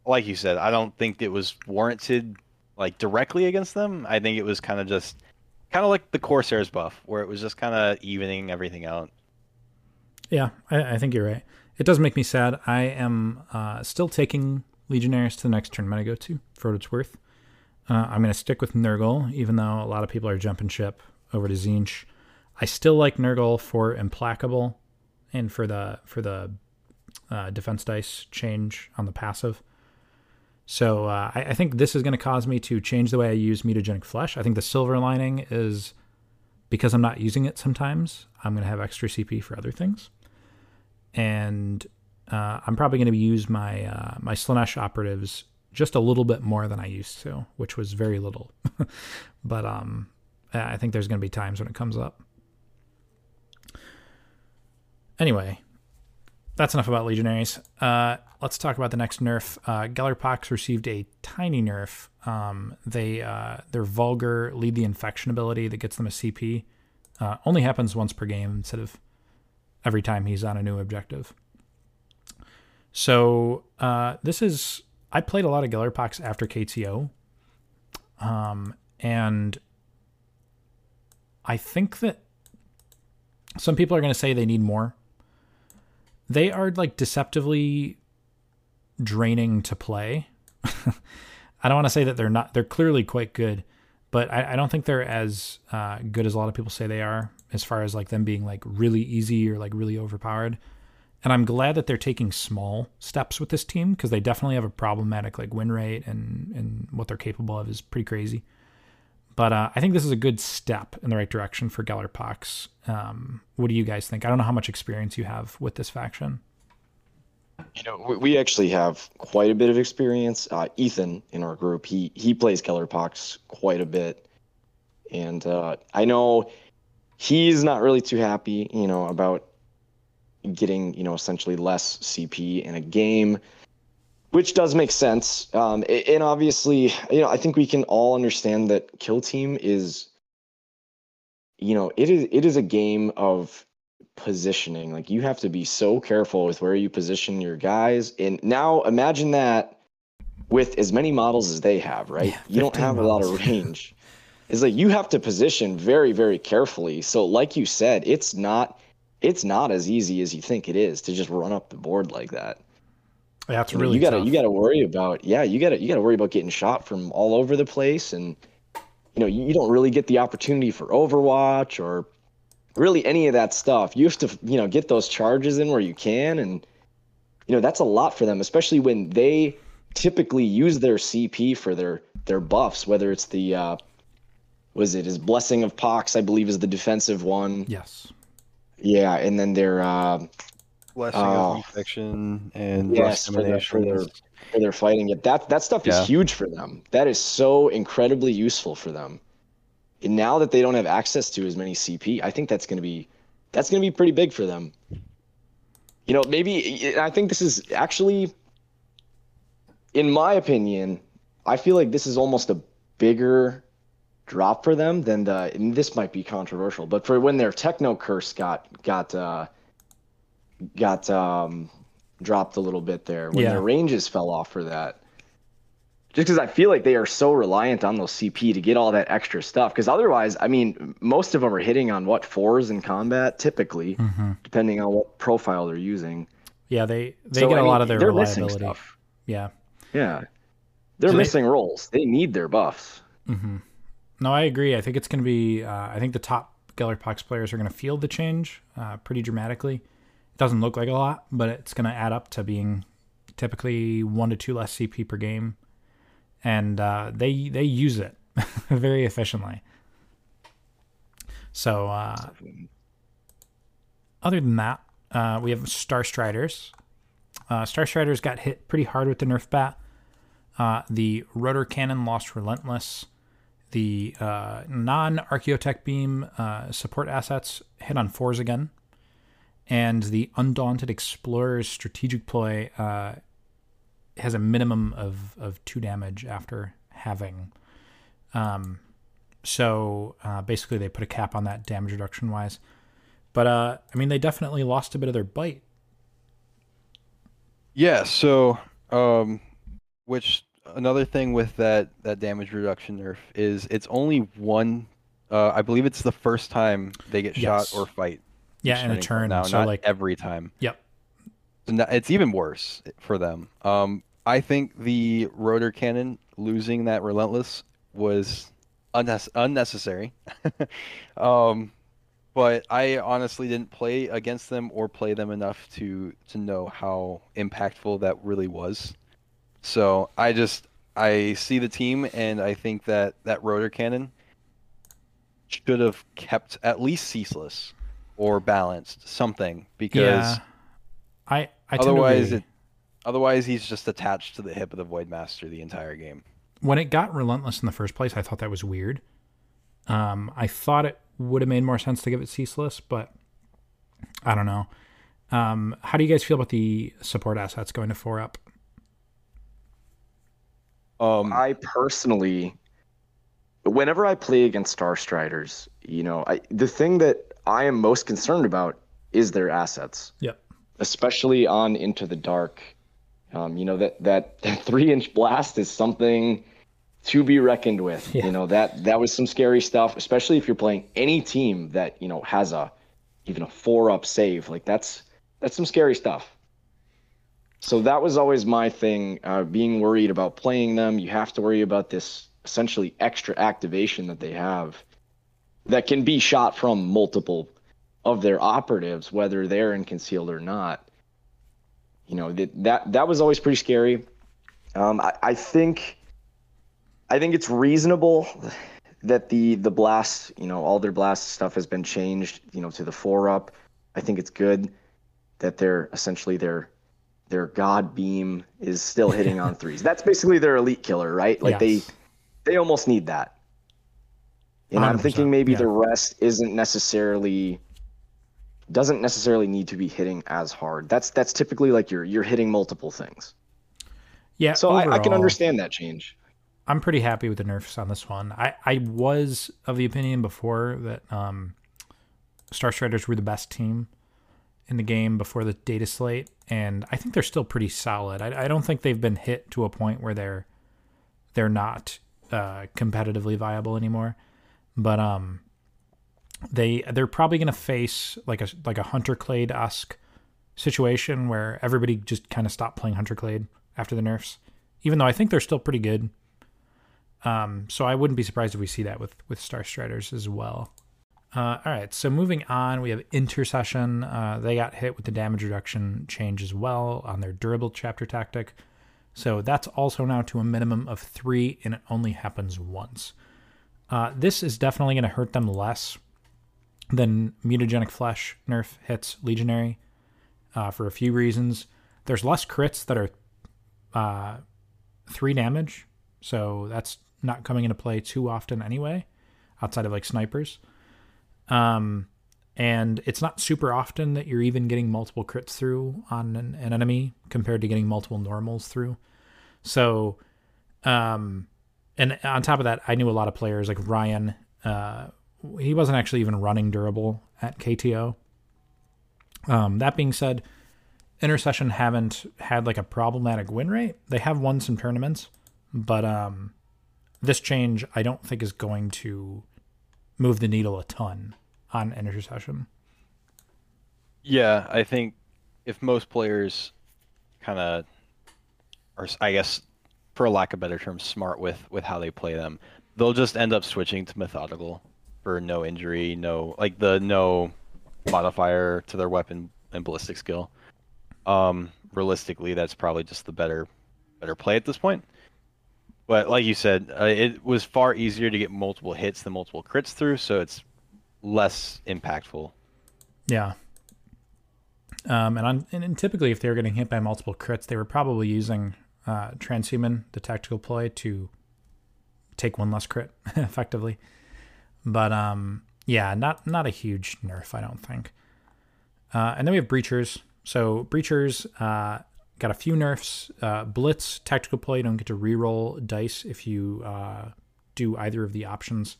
like you said, I don't think it was warranted like directly against them. I think it was kind of just kind of like the Corsairs buff, where it was just kind of evening everything out. Yeah, I, I, think you're right. It does make me sad. I am uh, still taking Legionnaires to the next tournament I go to, for what it's worth. Uh, I'm going to stick with Nurgle, even though a lot of people are jumping ship over to Tzeentch. I still like Nurgle for Implacable and for the for the uh, defense dice change on the passive. So uh, I, I, think this is going to cause me to change the way I use mutagenic flesh. I think the silver lining is because I'm not using it sometimes, I'm going to have extra CP for other things. And uh, I'm probably going to use my uh, my Slaanesh operatives just a little bit more than I used to, which was very little. but um, I think there's going to be times when it comes up. Anyway, that's enough about Legionaries. Uh, let's talk about the next nerf. Uh, Gellerpox received a tiny nerf. Um, they uh, their vulgar lead the infection ability that gets them a CP. Uh, only happens once per game instead of every time he's on a new objective. So uh, this is I played a lot of Gellerpox after KTO, um, and I think that some people are going to say they need more they are like deceptively draining to play. I don't want to say that they're not, they're clearly quite good, but I, I don't think they're as uh, good as a lot of people say they are, as far as like them being like really easy or like really overpowered. And I'm glad that they're taking small steps with this team because they definitely have a problematic like win rate and and what they're capable of is pretty crazy. But uh, I think this is a good step in the right direction for Gellerpox. Um, what do you guys think? I don't know how much experience you have with this faction. You know, we actually have quite a bit of experience. Uh, Ethan in our group, he he plays Gellerpox quite a bit, and uh, I know he's not really too happy, you know, about getting you know essentially less CP in a game which does make sense. Um, and obviously, you know, I think we can all understand that Kill Team is, you know, it is it is a game of positioning. Like you have to be so careful with where you position your guys. And now imagine that with as many models as they have, right? Yeah, you don't have models. a lot of range. it's like you have to position very, very carefully. So, like you said, it's not it's not as easy as you think it is to just run up the board like that. Yeah, it's really you gotta tough. you gotta worry about yeah you gotta you gotta worry about getting shot from all over the place and you know you don't really get the opportunity for Overwatch or really any of that stuff. You have to you know get those charges in where you can and you know that's a lot for them, especially when they typically use their CP for their their buffs, whether it's the uh, was it his blessing of Pox, I believe is the defensive one. Yes. Yeah, and then their uh, Blessing Oh. of infection and Yes, for their- for their- emanations. Where they're fighting it. That that stuff Yeah. is huge for them. That is so incredibly useful for them. And now that they don't have access to as many CP, I think that's going to be that's going to be pretty big for them. You know, maybe I think this is actually in my opinion, I feel like this is almost a bigger drop for them than the and this might be controversial, but for when their techno curse got got uh got um dropped a little bit there when Yeah. their ranges fell off for that. Just because I feel like they are so reliant on those CP to get all that extra stuff. Because otherwise, I mean, most of them are hitting on what fours in combat typically, Mm-hmm. depending on what profile they're using. Yeah, they they So, get I a mean, lot of their they're missing reliability. stuff. Yeah. Yeah, they're Do they- missing roles. They need their buffs. Mm-hmm. No, I agree. I think it's going to be. Uh, I think the top Gellerpox players are going to feel the change uh, pretty dramatically. It doesn't look like a lot, but it's going to add up to being typically one to two less CP per game, and uh, they they use it very efficiently. So, uh, other than that, uh, we have Star Striders. Uh, Star Striders got hit pretty hard with the Nerf bat. Uh, the rotor cannon lost relentless. The uh, non Archaeotech beam support assets hit on fours again. And the Undaunted Explorer's strategic play uh, has a minimum of, of two damage after having. Um, so uh, basically, they put a cap on that damage reduction wise. But uh, I mean, they definitely lost a bit of their bite. Yeah, so um which another thing with that that damage reduction nerf is it's only one uh I believe it's the first time they get Yes. shot or fight. Yeah, in a turn. Now, so not like, every time. yep. It's even worse for them. Um I think the rotor cannon losing that relentless was unnecessary. um but I honestly didn't play against them or play them enough to to know how impactful that really was. So I just I see the team and I think that that rotor cannon should have kept at least ceaseless or balanced something because Yeah. I, I otherwise it otherwise he's just attached to the hip of the void master the entire game. when it got relentless in the first place, I thought that was weird. Um, I thought it would have made more sense to give it ceaseless, but I don't know. Um, how do you guys feel about the support assets going to four up? Um I personally, whenever I play against Star Striders, you know, I, the thing that I am most concerned about is their assets, Yep. Especially on Into the Dark. Um, you know that that, that three inch blast is something to be reckoned with. Yeah. You know that that was some scary stuff, especially if you're playing any team that you know has a even a four up save. Like that's that's some scary stuff. So that was always my thing, uh, being worried about playing them. You have to worry about this essentially extra activation that they have that can be shot from multiple of their operatives, whether they're in concealed or not. You know, that that, that was always pretty scary. Um, I, I think I think it's reasonable that the the blast, you know, all their blast stuff has been changed, you know, to the four up. I think it's good that they're essentially their their god beam is still hitting on threes. That's basically their elite killer, right? Like they Yes. they almost need that. And I'm thinking maybe yeah. the rest isn't necessarily doesn't necessarily need to be hitting as hard. That's that's typically like you're you're hitting multiple things. Yeah. So I, I can understand that change. I'm pretty happy with the nerfs on this one. I, I was of the opinion before that um, Star Striders were the best team in the game before the data slate, and I think they're still pretty solid. I, I don't think they've been hit to a point where they're they're not uh, competitively viable anymore. But um, they they're probably going to face like a like a Hunter Clade esque situation where everybody just kind of stopped playing Hunter Clade after the nerfs, even though I think they're still pretty good. Um, so I wouldn't be surprised if we see that with with Star Striders as well. Uh, all right, so moving on, we have Intercession. Uh, they got hit with the damage reduction change as well on their durable chapter tactic. So that's also now to a minimum of three, and it only happens once. Uh, this is definitely going to hurt them less than mutagenic flesh nerf hits legionary. uh, for a few reasons. There's less crits that are uh, three damage, so that's not coming into play too often anyway, outside of like snipers. Um, and it's not super often that you're even getting multiple crits through on an, an enemy compared to getting multiple normals through. So, um, and on top of that, I knew a lot of players like Ryan. Uh, he wasn't actually even running durable at KTO. Um, that being said, Intercession haven't had like a problematic win rate. They have won some tournaments, but um, this change I don't think is going to move the needle a ton on Intercession. Yeah, I think if most players kind of are, I guess, for lack of better term, smart with with how they play them, they'll just end up switching to methodical for no injury, no like the no modifier to their weapon and ballistic skill. Um, realistically, that's probably just the better better play at this point. But like you said, uh, it was far easier to get multiple hits than multiple crits through, so it's less impactful. Yeah. Um, and, on, and typically, if they were getting hit by multiple crits, they were probably using uh, transhuman, the tactical ploy, to take one less crit effectively. But um, yeah, not not a huge nerf, I don't think. Uh, and then we have breachers. So breachers uh, got a few nerfs. Uh, Blitz, tactical ploy, you don't get to reroll dice if you uh, do either of the options.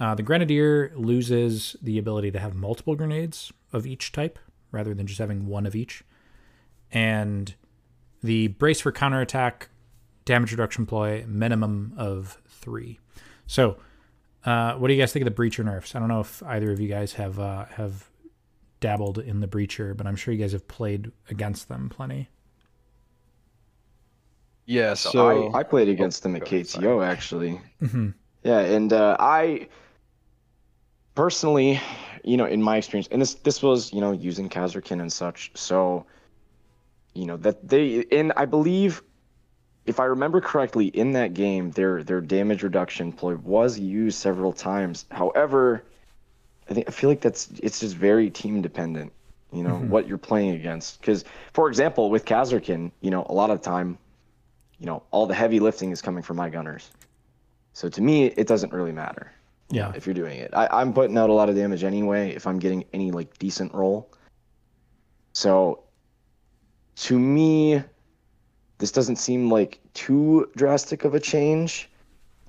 Uh, the Grenadier loses the ability to have multiple grenades of each type rather than just having one of each. And the Brace for counterattack, damage reduction ploy, minimum of three. So, uh, what do you guys think of the Breacher nerfs? I don't know if either of you guys have uh, have dabbled in the Breacher, but I'm sure you guys have played against them plenty. Yeah, so I, I played against them at KTO sorry. actually. Mm-hmm. Yeah, and uh, I personally, you know, in my experience, and this this was you know using Kasrkin and such, so you know that they and I believe, if I remember correctly, in that game, their their damage reduction ploy was used several times. However, I think I feel like that's it's just very team dependent. You know Mhm. what you're playing against, because for example, with Kasrkin, you know, a lot of the time, you know, all the heavy lifting is coming from my gunners. So to me, it doesn't really matter Yeah. if you're doing it. I, I'm putting out a lot of damage anyway if I'm getting any like decent roll. So to me, this doesn't seem like too drastic of a change.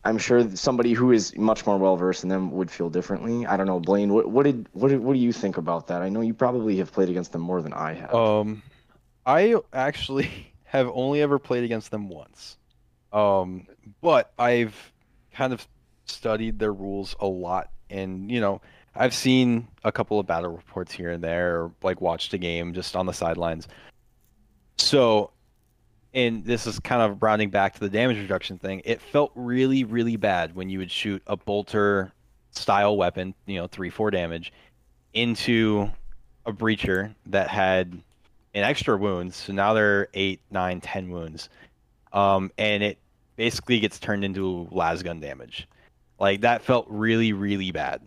I'm sure somebody who is much more well versed in them would feel differently. I don't know, Blaine. What what did what did, what do you think about that? I know you probably have played against them more than I have. Um, I actually have only ever played against them once. Um, but I've kind of studied their rules a lot, and you know, I've seen a couple of battle reports here and there, or like watched a game just on the sidelines. So, and this is kind of rounding back to the damage reduction thing. It felt really, really bad when you would shoot a bolter style weapon, you know, three, four damage, into a breacher that had an extra wounds. So now they're eight, nine, ten wounds. Um, and it basically gets turned into lasgun damage. Like that felt really, really bad.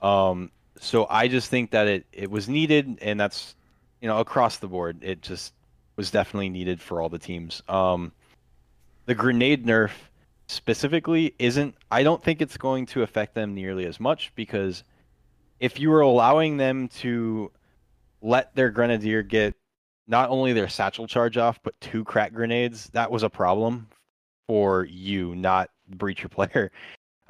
Um, so I just think that it, it was needed, and that's you know across the board. It just was definitely needed for all the teams. Um, the grenade nerf specifically isn't. I don't think it's going to affect them nearly as much because if you were allowing them to let their grenadier get not only their satchel charge off, but two crack grenades, that was a problem for you, not breacher player.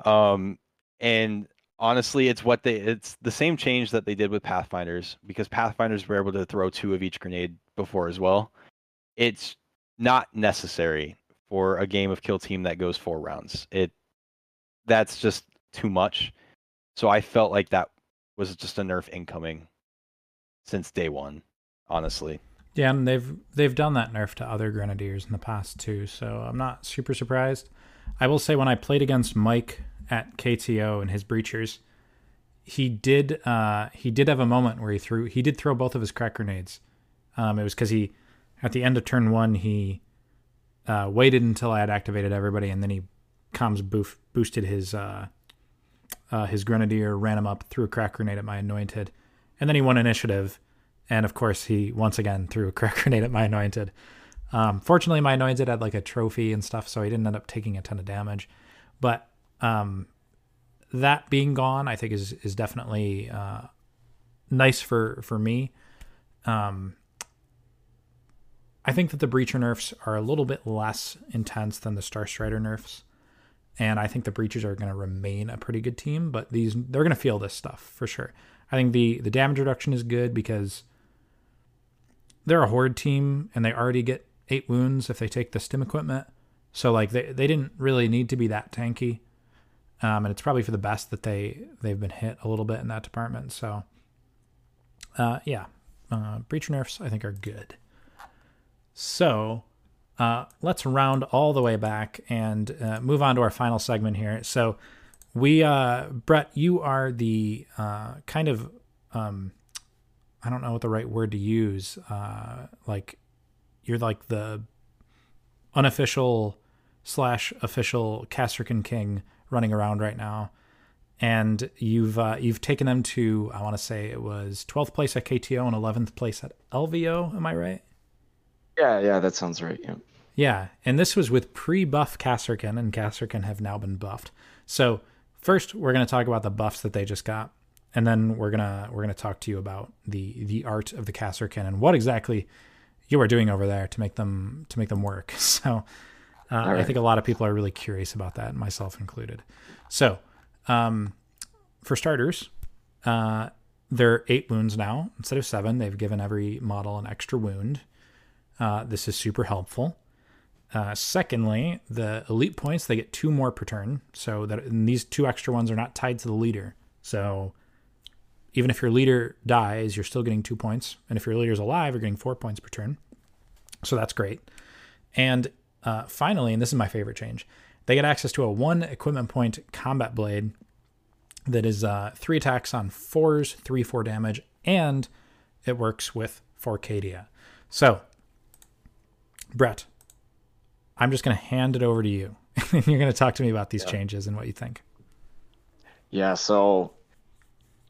Um, and honestly, it's what they it's the same change that they did with Pathfinders because Pathfinders were able to throw two of each grenade before as well. It's not necessary for a game of kill team that goes four rounds. It that's just too much. So I felt like that was just a nerf incoming since day one, honestly. Yeah, and they've they've done that nerf to other grenadiers in the past too, so I'm not super surprised. I will say when I played against Mike at KTO and his breachers, he did uh, he did have a moment where he threw he did throw both of his crack grenades. Um, it was because he at the end of turn one he uh, waited until I had activated everybody, and then he comms boof, boosted his uh, uh, his grenadier, ran him up, threw a crack grenade at my anointed, and then he won initiative And of course, he once again threw a crack grenade at my anointed. Um, fortunately, my anointed had like a trophy and stuff, so he didn't end up taking a ton of damage. But um, that being gone, I think is is definitely uh, nice for for me. Um, I think that the breacher nerfs are a little bit less intense than the Star Strider nerfs, and I think the breachers are going to remain a pretty good team. But these they're going to feel this stuff for sure. I think the the damage reduction is good because they're a horde team and they already get eight wounds if they take the stim equipment. So like they they didn't really need to be that tanky, um, and it's probably for the best that they they've been hit a little bit in that department. So uh, yeah, uh, breacher nerfs I think are good. So uh, let's round all the way back and uh, move on to our final segment here. So we, uh, Brett, you are the uh, kind of, um, I don't know what the right word to use. Uh, like, you're like the unofficial slash official Kasrkin King running around right now. And you've uh, you've taken them to I want to say it was 12th place at KTO and 11th place at LVO. Am I right? Yeah, yeah, that sounds right. Yeah. Yeah, and this was with pre-buff Kasrkin, and Kasrkin have now been buffed. So first, we're going to talk about the buffs that they just got, and then we're gonna we're gonna talk to you about the the art of the Kasrkin and what exactly you are doing over there to make them to make them work. So uh, right. I think a lot of people are really curious about that, myself included. So um, for starters, uh, they're eight wounds now instead of seven. They've given every model an extra wound. Uh, this is super helpful. Uh, secondly, the elite points they get two more per turn, so that these two extra ones are not tied to the leader. So even if your leader dies, you're still getting two points, and if your leader's alive, you're getting four points per turn. So that's great. And uh, finally, and this is my favorite change, they get access to a one equipment point combat blade that is uh, three attacks on fours, three four damage, and it works with For Cadia. So Brett, I'm just going to hand it over to you. You're going to talk to me about these yeah. changes and what you think. Yeah, so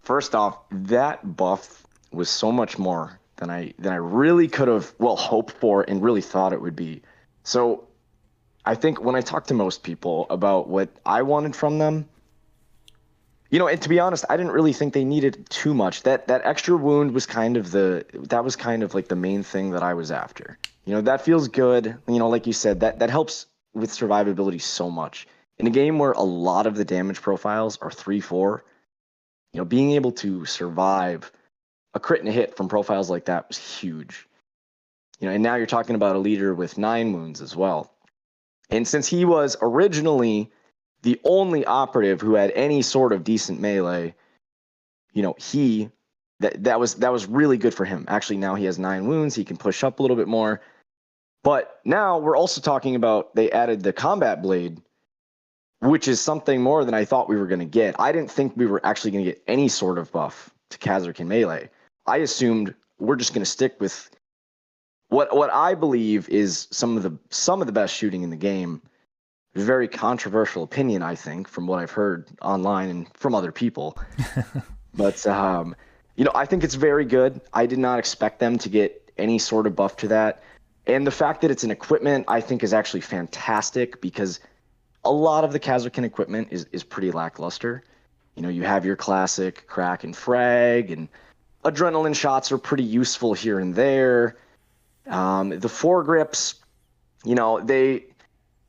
first off, that buff was so much more than I than I really could have well hoped for and really thought it would be. So I think when I talk to most people about what I wanted from them, you know, and to be honest, I didn't really think they needed too much. That that extra wound was kind of the that was kind of like the main thing that I was after. You know, that feels good. You know, like you said, that that helps with survivability so much. In a game where a lot of the damage profiles are 3-4, you know, being able to survive a crit and a hit from profiles like that was huge. You know, and now you're talking about a leader with 9 wounds as well. And since he was originally the only operative who had any sort of decent melee, you know, he that that was that was really good for him. Actually, now he has nine wounds. He can push up a little bit more. But now we're also talking about they added the combat blade, which is something more than I thought we were going to get. I didn't think we were actually going to get any sort of buff to Kasrkin melee. I assumed we're just going to stick with what what I believe is some of the some of the best shooting in the game. Very controversial opinion, I think, from what I've heard online and from other people. but um, you know, I think it's very good. I did not expect them to get any sort of buff to that. And the fact that it's an equipment, I think, is actually fantastic because a lot of the Kasrkin equipment is, is pretty lackluster. You know, you have your classic crack and frag, and adrenaline shots are pretty useful here and there. Um, the foregrips, you know, they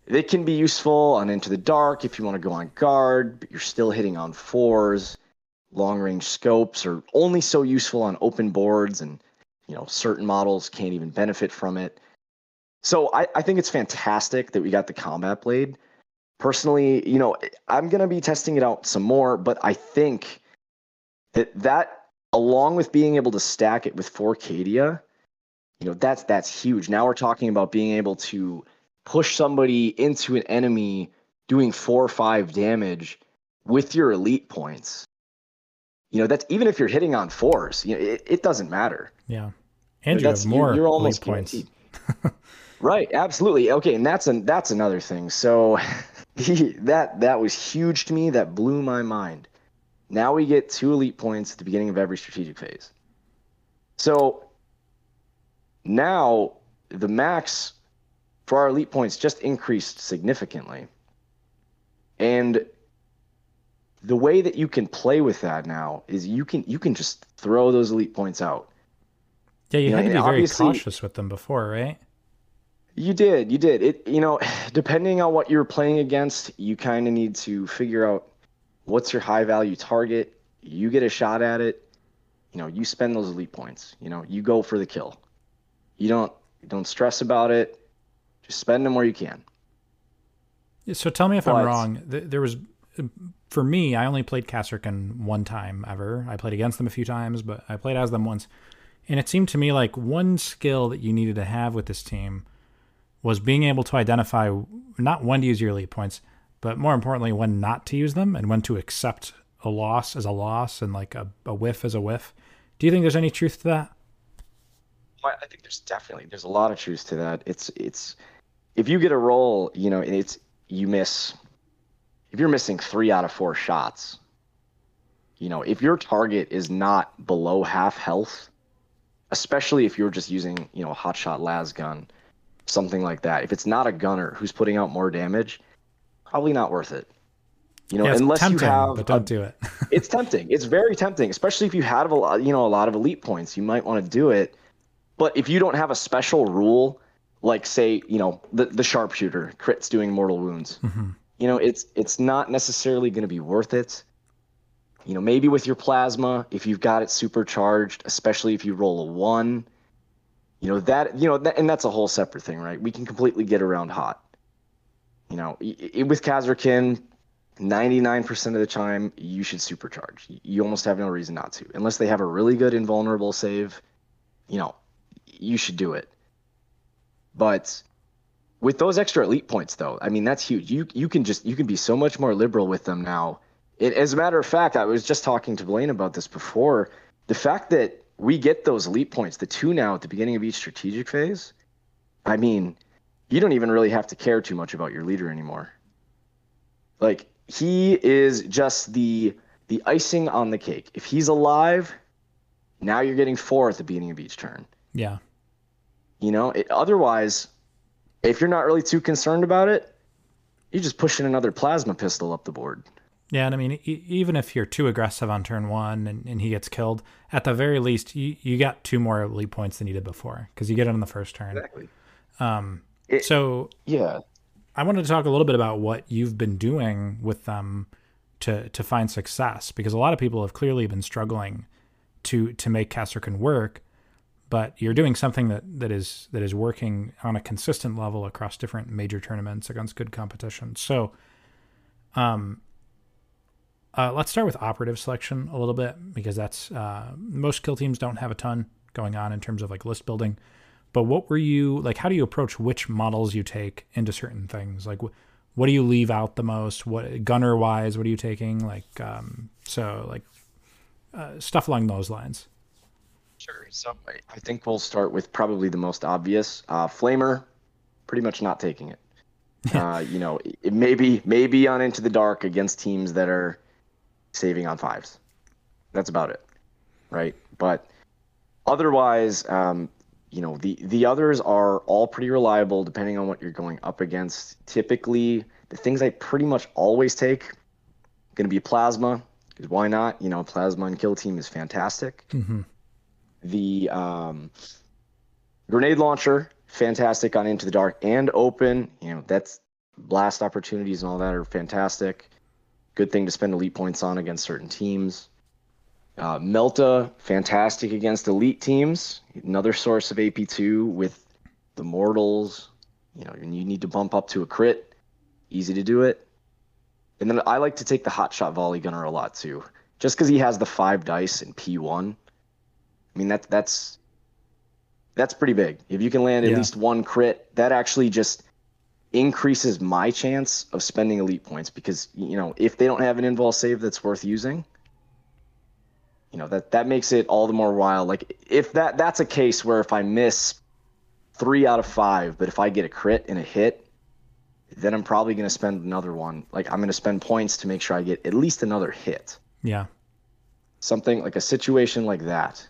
they can be useful on Into the Dark if you want to go on guard, but you're still hitting on fours. Long range scopes are only so useful on open boards, and you know certain models can't even benefit from it. So I, I think it's fantastic that we got the combat blade. Personally, you know, I'm gonna be testing it out some more, but I think that that along with being able to stack it with For Cadia you know that's that's huge. Now we're talking about being able to push somebody into an enemy doing four or five damage with your elite points. You know that's even if you're hitting on fours you know it, it doesn't matter. Yeah. And you, have more you're, you're almost points. right absolutely. Okay and that's an that's another thing. So he, that that was huge to me. That blew my mind. Now we get two elite points at the beginning of every strategic phase. So now the max for our elite points just increased significantly. And the way that you can play with that now is you can you can just throw those elite points out. Yeah, you, You had know, to be very cautious with them before, right? You did, you did. It you know, depending on what you're playing against, you kind of need to figure out what's your high value target. You get a shot at it. You know, you spend those elite points. You know, you go for the kill. You don't you don't stress about it. Just spend them where you can. Yeah, So tell me if I'm wrong. There was, for me, I only played Kasrkin one time ever. I played against them a few times, but I played as them once. And it seemed to me like one skill that you needed to have with this team was being able to identify not when to use your elite points, but more importantly, when not to use them and when to accept a loss as a loss and like a, a whiff as a whiff. Do you think there's any truth to that? I I think there's definitely there's a lot of truth to that. It's it's if you get a roll, you know, and it's you miss if you're missing three out of four shots, you know, if your target is not below half health, especially if you're just using, you know, a hot shot las gun, something like that. If it's not a gunner who's putting out more damage, probably not worth it. You know, yeah, it's unless tempting, you have but don't do it. it's tempting. It's very tempting, especially if you have a lot, you know, a lot of elite points. You might want to do it, but if you don't have a special rule, like say, you know, the the sharpshooter crits doing mortal wounds, mm-hmm. you know, it's it's not necessarily going to be worth it. You know, maybe with your plasma, if you've got it supercharged, especially if you roll a one, you know that you know, that, and that's a whole separate thing, right? We can completely get around hot. You know, i- i- with Kasrkin, 99% of the time you should supercharge you almost have no reason not to unless they have a really good invulnerable save you know you should do it but with those extra elite points though i mean that's huge you you can just you can be so much more liberal with them now it, as a matter of fact i was just talking to blaine about this before the fact that we get those elite points the two now at the beginning of each strategic phase i mean you don't even really have to care too much about your leader anymore like he is just the the icing on the cake. If he's alive, now you're getting four at the beginning of each turn. yeah. You know, it, otherwise, if you're not really too concerned about it, you're just pushing another plasma pistol up the board. Yeah, and I mean, e- even if you're too aggressive on turn one and, and he gets killed, at the very least, you, you got two more elite points than you did before because you get it on the first turn. Exactly. Um, It- so Yeah. I wanted to talk a little bit about what you've been doing with them to to find success because a lot of people have clearly been struggling to to make Kasrkin work, but you're doing something that that is that is working on a consistent level across different major tournaments against good competition. So, um, uh, let's start with operative selection a little bit because that's uh, most kill teams don't have a ton going on in terms of like list building. But what were you like? How do you approach which models you take into certain things? Like, wh- what do you leave out the most? What gunner wise? What are you taking? Like, um, so like uh, stuff along those lines. Sure. So I, I think we'll start with probably the most obvious. Uh, Flamer, pretty much not taking it. uh, you know, it may be maybe on Into the Dark against teams that are saving on fives. That's about it, right? But otherwise, um, you know, the the others are all pretty reliable depending on what you're going up against. Typically, the things I pretty much always take going to be plasma because why not? You know, plasma and kill team is fantastic Mm-hmm. The um, grenade launcher fantastic on into the dark and open. You know that's blast opportunities and all that are fantastic. Good thing to spend elite points on against certain teams. Uh, melta fantastic against elite teams. Another source of ap2 with the mortals. You know you need to bump up to a crit. Easy to do it. And then i like to take the hot shot volley gunner a lot too just because he has the five dice in p1 I mean that that's that's pretty big. If you can land at Yeah. least one crit, that actually just increases my chance of spending elite points because you know if they don't have an invul save that's worth using, you know that that makes it all the more wild. Like if that that's a case where if I miss three out of five, but if I get a crit and a hit, then I'm probably going to spend another one. Like I'm going to spend points to make sure I get at least another hit. Yeah. Something like a situation like that.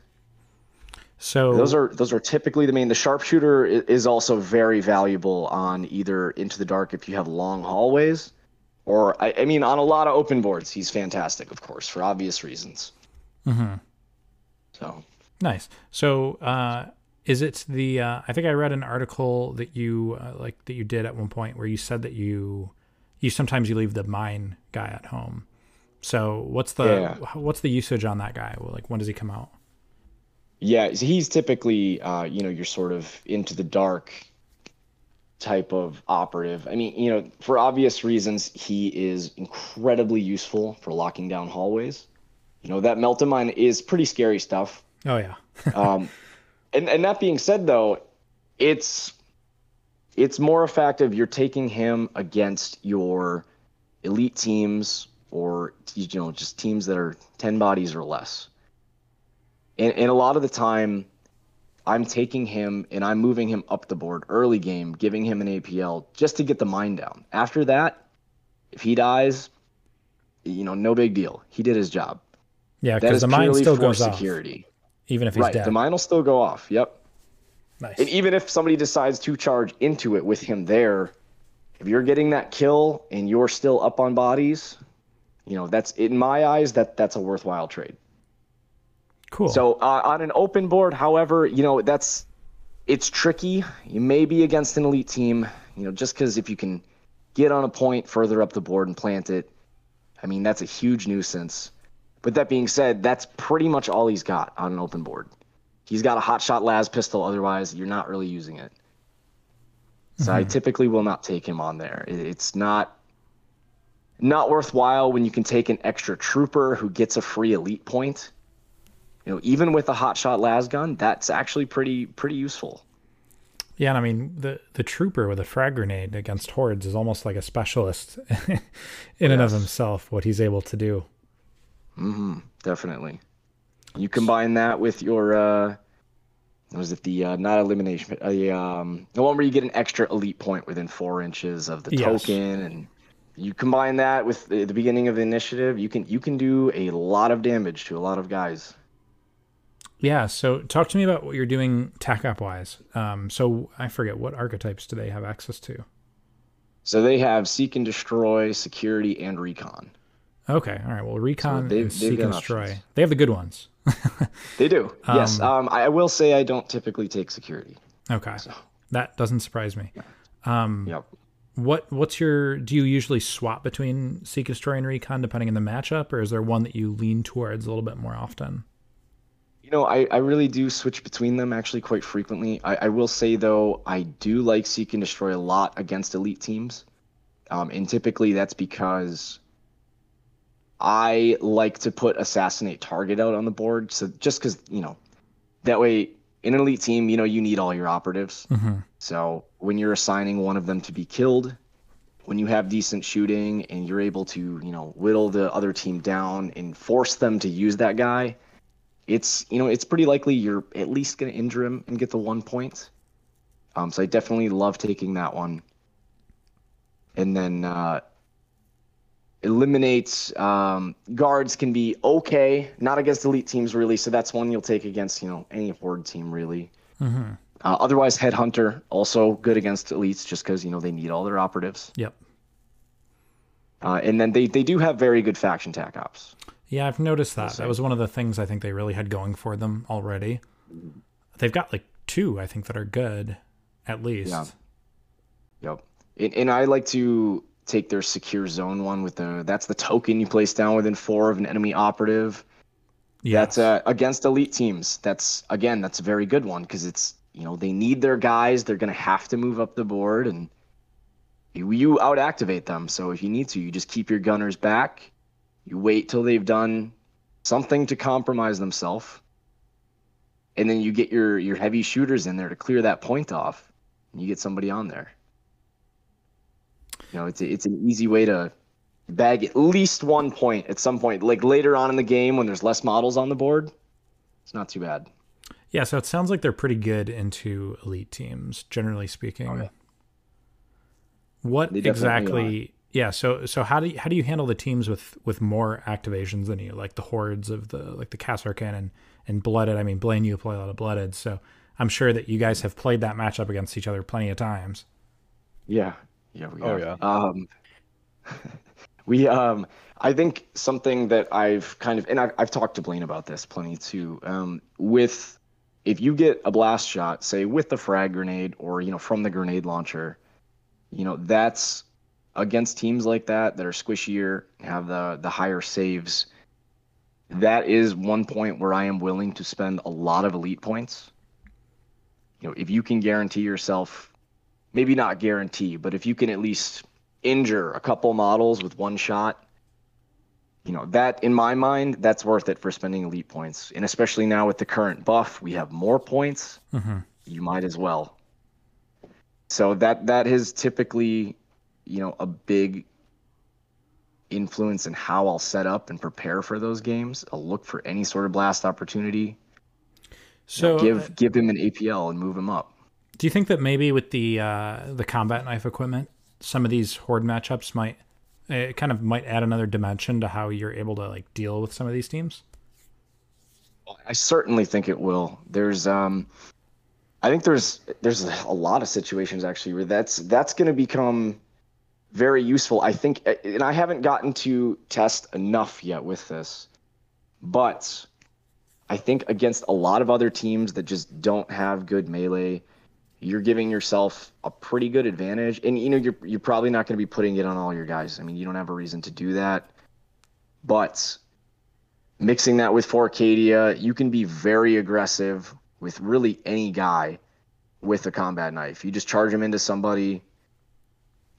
So Those are those are typically the main. The sharpshooter is also very valuable on either into the dark if you have long hallways, or I, I mean on a lot of open boards. He's fantastic, of course, for obvious reasons. Mm-hmm. So nice. So uh, is it the? Uh, I think I read an article that you uh, like that you did at one point where you said that you you sometimes you leave the mine guy at home. So what's the Yeah. what's the usage on that guy? Like when does he come out? Yeah, so he's typically uh, you know you're sort of into the dark type of operative. I mean, you know, for obvious reasons, he is incredibly useful for locking down hallways. You know, that melta mine is pretty scary stuff. Oh yeah. um, and and that being said, though, it's it's more a fact of you're taking him against your elite teams or you know just teams that are ten bodies or less. And and a lot of the time, I'm taking him and I'm moving him up the board early game, giving him an APL just to get the mine down. After that, if he dies, you know, no big deal. He did his job. Yeah, because the mine still goes off, security. even if he's Right, dead. the mine will still go off. Yep. nice. And even if somebody decides to charge into it with him there, if you're getting that kill and you're still up on bodies, you know that's in my eyes that that's a worthwhile trade. Cool. So uh, on an open board, however, you know that's it's tricky. You may be against an elite team, you know, just because if you can get on a point further up the board and plant it, I mean that's a huge nuisance. But that being said, that's pretty much all he's got on an open board. He's got a hot shot las pistol. Otherwise, you're not really using it. So I typically will not take him on there. It's not not worthwhile when you can take an extra trooper who gets a free elite point. You know, even with a hot shot las gun, that's actually pretty pretty useful. yeah, and I mean the the trooper with a frag grenade against hordes is almost like a specialist in and of himself. What he's able to do. hmm Definitely. You combine that with your uh was it the uh, not elimination, but um the one where you get an extra elite point within four inches of the Yes. token, and you combine that with the, the beginning of the initiative, you can you can do a lot of damage to a lot of guys. Yeah. So talk to me about what you're doing tac up wise. Um, so I forget what archetypes do they have access to? So they have seek and destroy, security, and recon. Okay. All right. Well, recon they've- and they've seek and destroy. options. They have the good ones. They do. yes. Um, Um, I will say I don't typically take security. Okay. So. That doesn't surprise me. Um, Yep. what what's your? Do you usually swap between seek and destroy and recon depending on the matchup, or is there one that you lean towards a little bit more often? You know, I, I really do switch between them actually quite frequently. I, I will say though, I do like seek and destroy a lot against elite teams, um, and typically that's because I like to put assassinate target out on the board. So just because you know, that way in an elite team, you know, you need all your operatives. Mm-hmm. So when you're assigning one of them to be killed, when you have decent shooting and you're able to, you know, whittle the other team down and force them to use that guy, it's you know it's pretty likely you're at least going to injure him and get the one point. Um, so I definitely love taking that one. And then uh, eliminates um, guards can be okay, not against elite teams really. So that's one you'll take against you know any horde team really. Mm-hmm. Uh, otherwise, headhunter also good against elites just because you know they need all their operatives. Yep. Uh, and then they, they do have very good faction tac ops. Yeah, I've noticed that. That was one of the things I think they really had going for them already. They've got like two, I think, that are good, at least. Yeah. Yep. And, and I like to take their secure zone one with the that's the token you place down within four of an enemy operative. Yeah. That's uh, against elite teams. That's again that's a very good one because it's you know they need their guys. They're gonna have to move up the board and you, you out activate them. So if you need to, you just keep your gunners back. You wait till they've done something to compromise themselves, and then you get your your heavy shooters in there to clear that point off. And you get somebody on there. You know, it's a, it's an easy way to bag at least one point at some point, like later on in the game when there's less models on the board. It's not too bad. Yeah, so it sounds like they're pretty good into elite teams, generally speaking. Oh, yeah. What exactly Yeah, so so how do you, how do you handle the teams with with more activations than you, like the hordes of the like the Kasrkin and and blooded? I mean, Blaine, you play a lot of blooded, so I'm sure that you guys have played that matchup against each other plenty of times. Yeah, yeah, we Oh, have. yeah. Um, we um, I think something that I've kind of and I've, I've talked to Blaine about this plenty too. Um, with if you get a blast shot, say with the frag grenade or you know from the grenade launcher, you know that's against teams like that that are squishier, have the the higher saves. That is one point where I am willing to spend a lot of elite points. You know, if you can guarantee yourself maybe not guarantee, but if you can at least injure a couple models with one shot, you know, that in my mind, that's worth it for spending elite points. And especially now with the current buff, we have more points. Mm-hmm. You might as well. So that that is typically, you know, a big influence in how I'll set up and prepare for those games. I'll look for any sort of blast opportunity. So give give him an APL and move him up. Do you think that maybe with the uh, the combat knife equipment, some of these horde matchups might it kind of might add another dimension to how you're able to like deal with some of these teams? I certainly think it will. There's um I think there's there's a lot of situations actually where that's that's going to become very useful. I think and I haven't gotten to test enough yet with this. But I think against a lot of other teams that just don't have good melee, you're giving yourself a pretty good advantage. And you know you're you're probably not going to be putting it on all your guys. I mean, you don't have a reason to do that. But mixing that with For Cadia, you can be very aggressive with really any guy with a combat knife. You just charge him into somebody,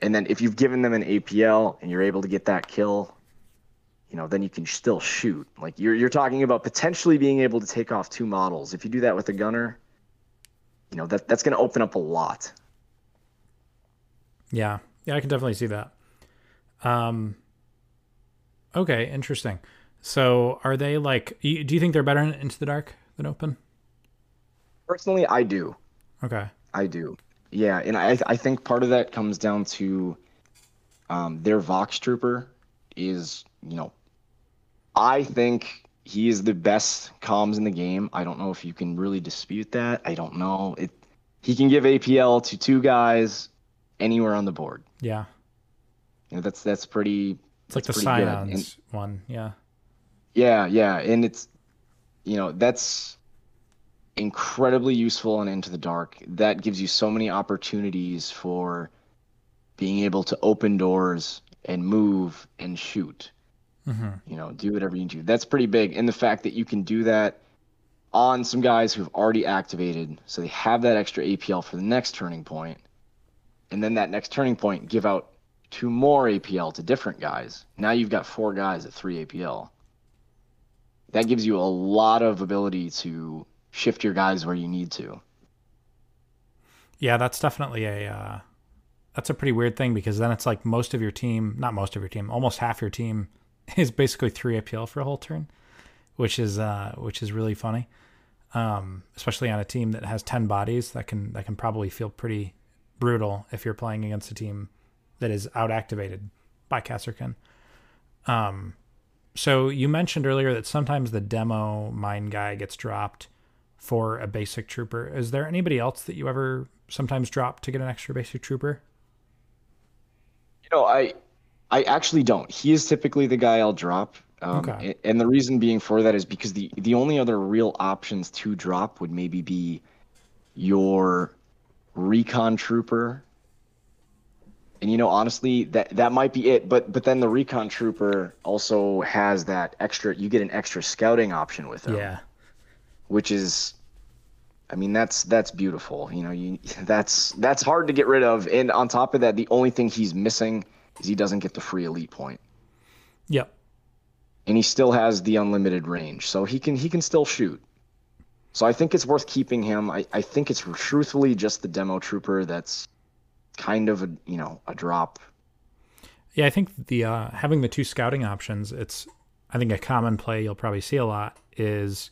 and then if you've given them an APL and you're able to get that kill, you know, then you can still shoot. Like you're you're talking about potentially being able to take off two models. If you do that with a gunner, you know that that's going to open up a lot. Yeah, yeah, I can definitely see that. Um, okay, interesting. So, are they like? Do you think they're better in Into the Dark than Open? Personally, I do. Okay. I do. Yeah, and I I think part of that comes down to um, their Vox Trooper is you know I think he is the best comms in the game. I don't know if you can really dispute that. I don't know. It he can give APL to two guys anywhere on the board. Yeah, You know, that's that's pretty. it's like the. And- Scions one. Yeah. Yeah, yeah, and it's you know that's incredibly useful and into the dark. That gives you so many opportunities for being able to open doors and move and shoot. hmm You know, do whatever you do. That's pretty big, and the fact that you can do that on some guys who've already activated, so they have that extra APL for the next turning point, and then that next turning point give out two more APL to different guys. Now you've got four guys at three APL. That gives you a lot of ability to shift your guys where you need to. Yeah, that's definitely a uh, that's a pretty weird thing because then it's like most of your team, not most of your team, almost half your team is basically three APL for a whole turn, which is uh, which is really funny. Um, especially on a team that has ten bodies, that can that can probably feel pretty brutal if you're playing against a team that is out activated by Kasrkin. Um, so you mentioned earlier that sometimes the demo mine guy gets dropped for a basic trooper. Is there anybody else that you ever sometimes drop to get an extra basic trooper? You know, I I actually don't. He is typically the guy I'll drop. Um, Okay. And the reason being for that is because the the only other real options to drop would maybe be your recon trooper. And you know, honestly, that that might be it. But but then the recon trooper also has that extra. You get an extra scouting option with him Yeah. Which is I mean that's that's beautiful. You know, you that's that's hard to get rid of. And on top of that, the only thing he's missing is he doesn't get the free elite point. Yep. And he still has the unlimited range. So he can he can still shoot. So I think it's worth keeping him. I, I think it's truthfully just the demo trooper that's kind of a you know, a drop. Yeah, I think the uh, having the two scouting options, it's I think a common play you'll probably see a lot is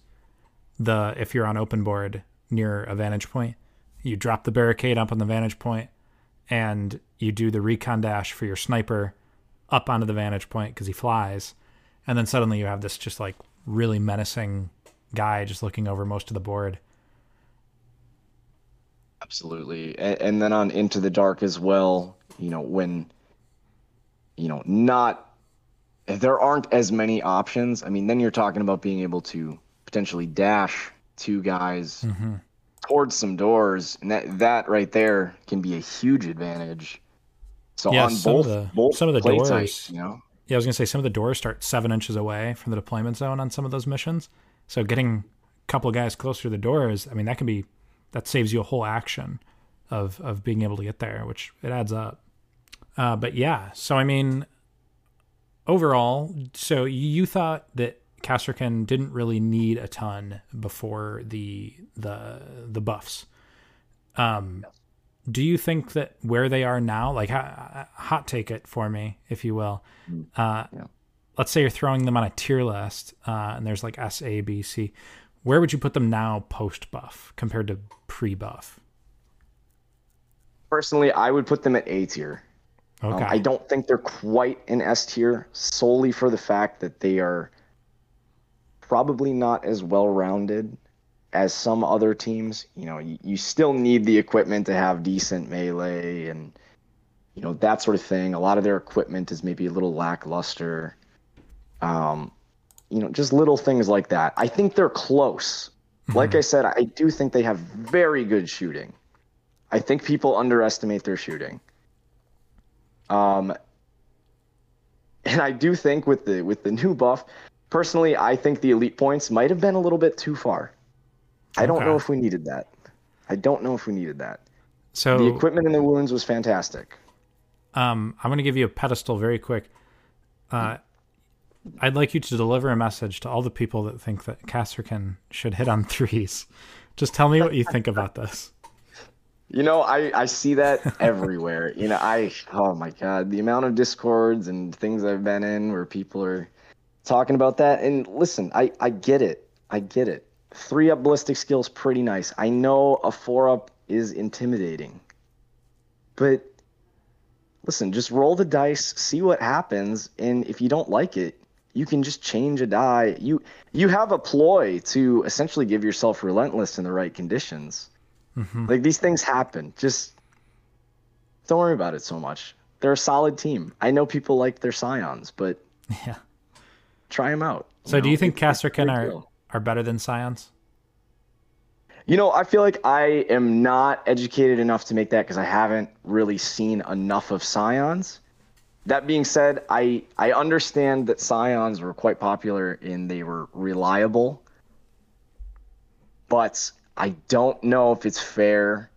the if you're on open board near a vantage point, you drop the barricade up on the vantage point and you do the recon dash for your sniper up onto the vantage point because he flies, and then suddenly you have this just like really menacing guy just looking over most of the board. Absolutely. And, and then on Into the Dark as well, you know, when, you know, not, there aren't as many options, I mean, then you're talking about being able to potentially dash two guys Mm-hmm. towards some doors. And that, that right there can be a huge advantage. So Yeah, on some of both, the- both some of the doors- types, you know, Yeah, I was gonna say some of the doors start seven inches away from the deployment zone on some of those missions. So getting a couple of guys closer to the doors, I mean, that can be that saves you a whole action of of being able to get there, which it adds up. Uh, but yeah, so I mean, overall, so you thought that Kasrkin didn't really need a ton before the the the buffs. Um, do you think that where they are now, like hot take it for me, if you will, uh, Yeah. let's say you're throwing them on a tier list, uh, and there's like S, A, B, C. Where would you put them now post buff compared to pre buff? personally, I would put them at A tier. Um, Okay. I don't think they're quite an S tier solely for the fact that they are probably not as well rounded as some other teams. You know, you, you still need the equipment to have decent melee and you know that sort of thing. A lot of their equipment is maybe a little lackluster. Um, you know, just little things like that. I think they're close. Like I said, I do think they have very good shooting. I think people underestimate their shooting. Um, and I do think with the with the new buff, personally, I think the elite points might have been a little bit too far. I don't know if we needed that. I don't know if we needed that. so The equipment in the wounds was fantastic. um, I'm going to give you a pedestal very quick. Uh, I'd like you to deliver a message to all the people that think that Kasrkin should hit on threes. Just tell me what you think about this. You know, I, I see that everywhere. You know, I oh my god, the amount of discords and things I've been in where people are talking about that. And listen, I I get it. I get it. Three up ballistic skills pretty nice. I know a four up is intimidating. But listen, just roll the dice, see what happens, and if you don't like it, you can just change a die. You you have a ploy to essentially give yourself relentless in the right conditions. Mm-hmm. Like these things happen. Just don't worry about it so much. They're a solid team. I know people like their scions, but Yeah. Try them out. So do know? you think It's- it's a Kasrkin are deal. are better than Scions? You know, I feel like I am not educated enough to make that because I haven't really seen enough of scions. That being said, I I understand that scions were quite popular and they were reliable, but I don't know if it's fair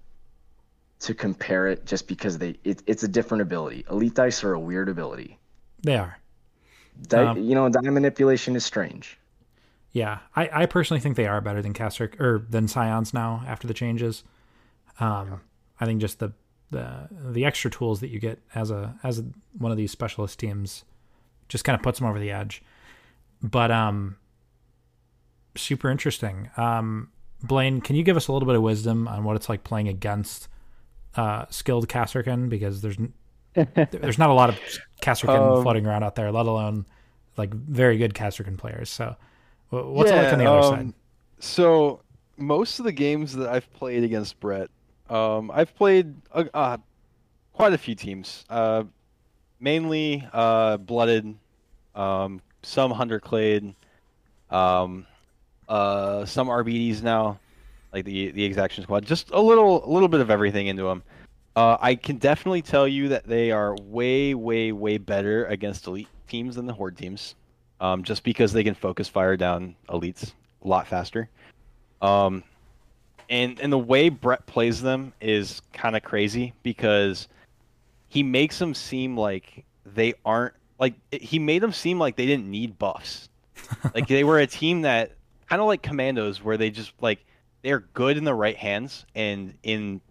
to compare it just because they it, it's a different ability. Elite dice are a weird ability. They are. Di- Um, you know, die manipulation is strange. Yeah, I, I personally think they are better than Caster or than Scions now after the changes. Um, I think just the the the extra tools that you get as a as a, one of these specialist teams just kind of puts them over the edge. But um, super interesting. Um, Blaine, can you give us a little bit of wisdom on what it's like playing against uh, skilled Kasrkin? Because there's n- there's not a lot of Kasrkin Um, floating around out there, let alone like very good Kasrkin players. So, wh- what's it like on the other side? um, So most of the games that I've played against Brett, um, I've played uh, uh, quite a few teams. Uh, mainly uh, blooded, um, some Hunterclade, um, uh, some RBDs now, like the the exaction squad. Just a little a little bit of everything into them. Uh, I can definitely tell you that they are way, way, way better against elite teams than the horde teams, um, just because they can focus fire down elites a lot faster. Um, and and the way Brett plays them is kind of crazy because he makes them seem like they aren't like he made them seem like they didn't need buffs. like they were a team that kind of like commandos where they just like they're good in the right hands and in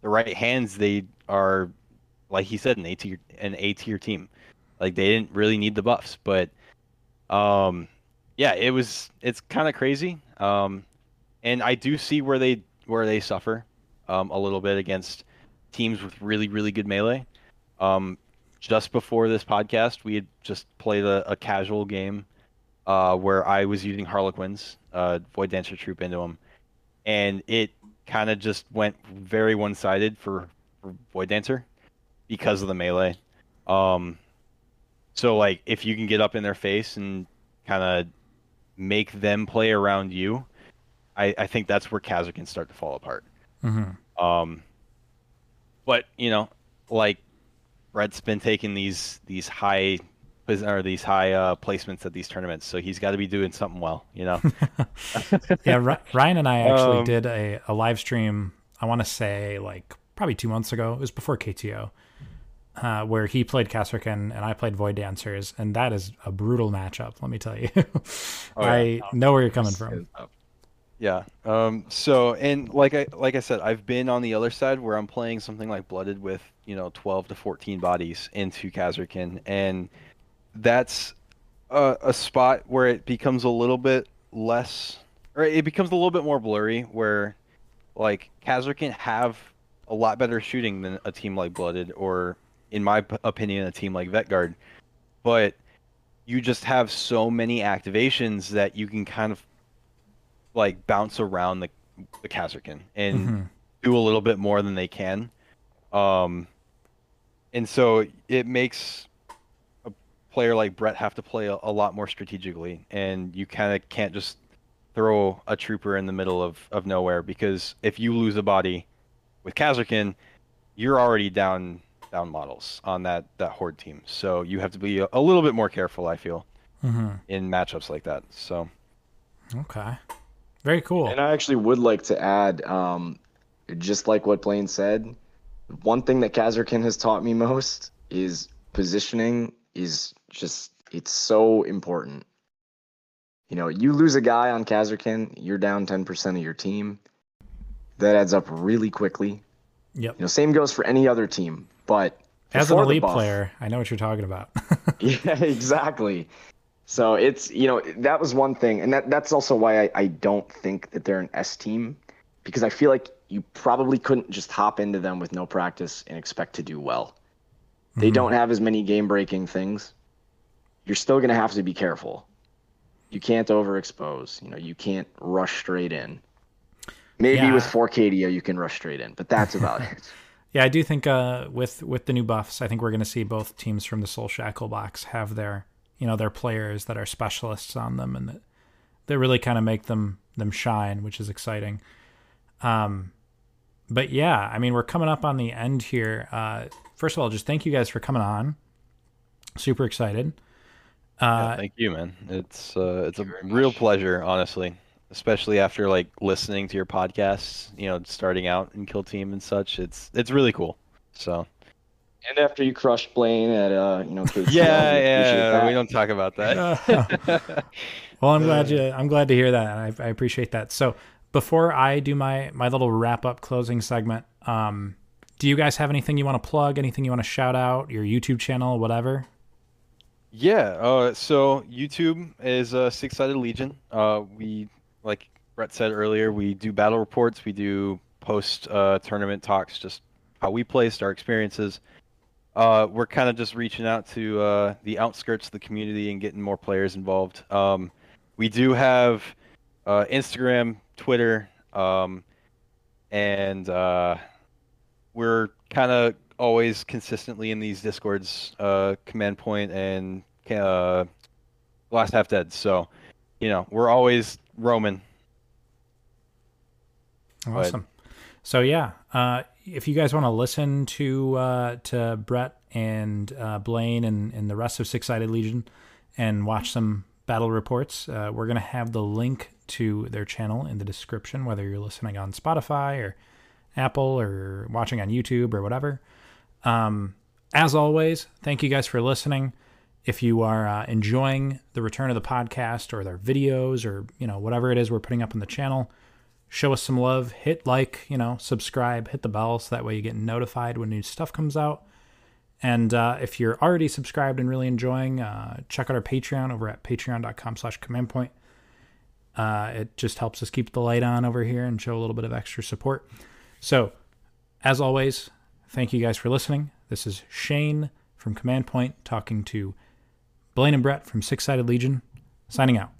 the right hands they are like he said an A tier an A tier team. Like they didn't really need the buffs, but um yeah, it was it's kind of crazy. Um and I do see where they where they suffer um a little bit against teams with really really good melee. Um just before this podcast, we had just played a, a casual game uh, where I was using Harlequins, uh, Void Dancer troupe into them, and it kind of just went very one-sided for, for Void Dancer because of the melee. Um, so like if you can get up in their face and kind of make them play around you, I, I think that's where Kasrkin start to fall apart. Mm-hmm. Um, but you know, like Brett's been taking these these high or these high uh, placements at these tournaments, so he's got to be doing something well, you know. yeah, Ryan and I actually Um, did a, a live stream. I want to say like probably two months ago. It was before KTO, uh, where he played Kasrkin and I played Void Dancers, and that is a brutal matchup. Let me tell you. Oh, yeah. I know where you're coming from. Yeah. Um. So, and like I like I said, I've been on the other side where I'm playing something like Blooded with you know 12 to 14 bodies into Kasrkin, and that's a, a spot where it becomes a little bit less, or it becomes a little bit more blurry. Where like Kasrkin have a lot better shooting than a team like Blooded, or in my opinion, a team like Vetguard, but you just have so many activations that you can kind of like bounce around the the Kasrkin and Mhm. do a little bit more than they can. Um, and so it makes player like Brett have to play a, a lot more strategically, and you kind of can't just throw a trooper in the middle of, of nowhere because if you lose a body with Kasrkin, you're already down down models on that that horde team. So you have to be a, a little bit more careful. I feel hmm in matchups like that. So Okay, very cool. And I actually would like to add, um, just like what Blaine said, one thing that Kasrkin has taught me most is positioning is just it's so important. You know, you lose a guy on Kasrkin, you're down 10% of your team. That adds up really quickly. Yep. You know, same goes for any other team, but As an elite buff- player, I know what you're talking about. yeah, exactly. So it's you know that was one thing, and that that's also why I, I don't think that they're an S team, because I feel like you probably couldn't just hop into them with no practice and expect to do well. They Mhm. don't have as many game breaking things. You're still gonna have to be careful. You can't overexpose. You know, you can't rush straight in. Maybe Yeah. with For Cadia you can rush straight in, but that's about it. Yeah, I do think uh, with with the new buffs, I think we're going to see both teams from the Soul Shackle box have their you know their players that are specialists on them, and that that really kind of make them them shine, which is exciting. Um, but yeah, I mean, we're coming up on the end here. Uh, first of all, just thank you guys for coming on. Super excited. Yeah, Uh, thank you, man. It's uh, it's a real pleasure, honestly, especially after like listening to your podcasts. You know, starting out in Kill Team and such. It's it's really cool. So and after you crush Blaine at uh, you know, KTL, we yeah, yeah, that. we don't talk about that. well, I'm glad you. I'm glad to hear that. and I, I appreciate that. So, before I do my my little wrap up closing segment, um, do you guys have anything you want to plug? Anything you want to shout out? Your YouTube channel, whatever. Yeah. Uh, so YouTube is uh, Six Sided Legion. Uh, we, like Brett said earlier, we do battle reports. We do post uh, tournament talks, just how we placed, our experiences. Uh, we're kind of just reaching out to uh, the outskirts of the community and getting more players involved. Um, we do have uh, Instagram, Twitter, um, and uh, we're kind of always consistently in these discords uh command point and uh last half dead so you know we're always roaming. Awesome. So yeah, uh, if you guys want to listen to uh, to Brett and uh, Blaine and, and the rest of Six Sided Legion and watch some battle reports, uh, we're gonna have the link to their channel in the description, whether you're listening on Spotify or Apple or watching on YouTube or whatever. Um, as always, thank you guys for listening. If you are uh, enjoying the return of the podcast or their videos or you know whatever it is we're putting up on the channel, show us some love. Hit like, you know, subscribe, hit the bell so that way you get notified when new stuff comes out. And uh, if you're already subscribed and really enjoying, uh, check out our Patreon over at patreon.com slash command point. Uh, it just helps us keep the light on over here and show a little bit of extra support. So, as always, thank you guys for listening. This is Shane, from Command Point, talking to Blaine and Brett from Six Sided Legion, signing out.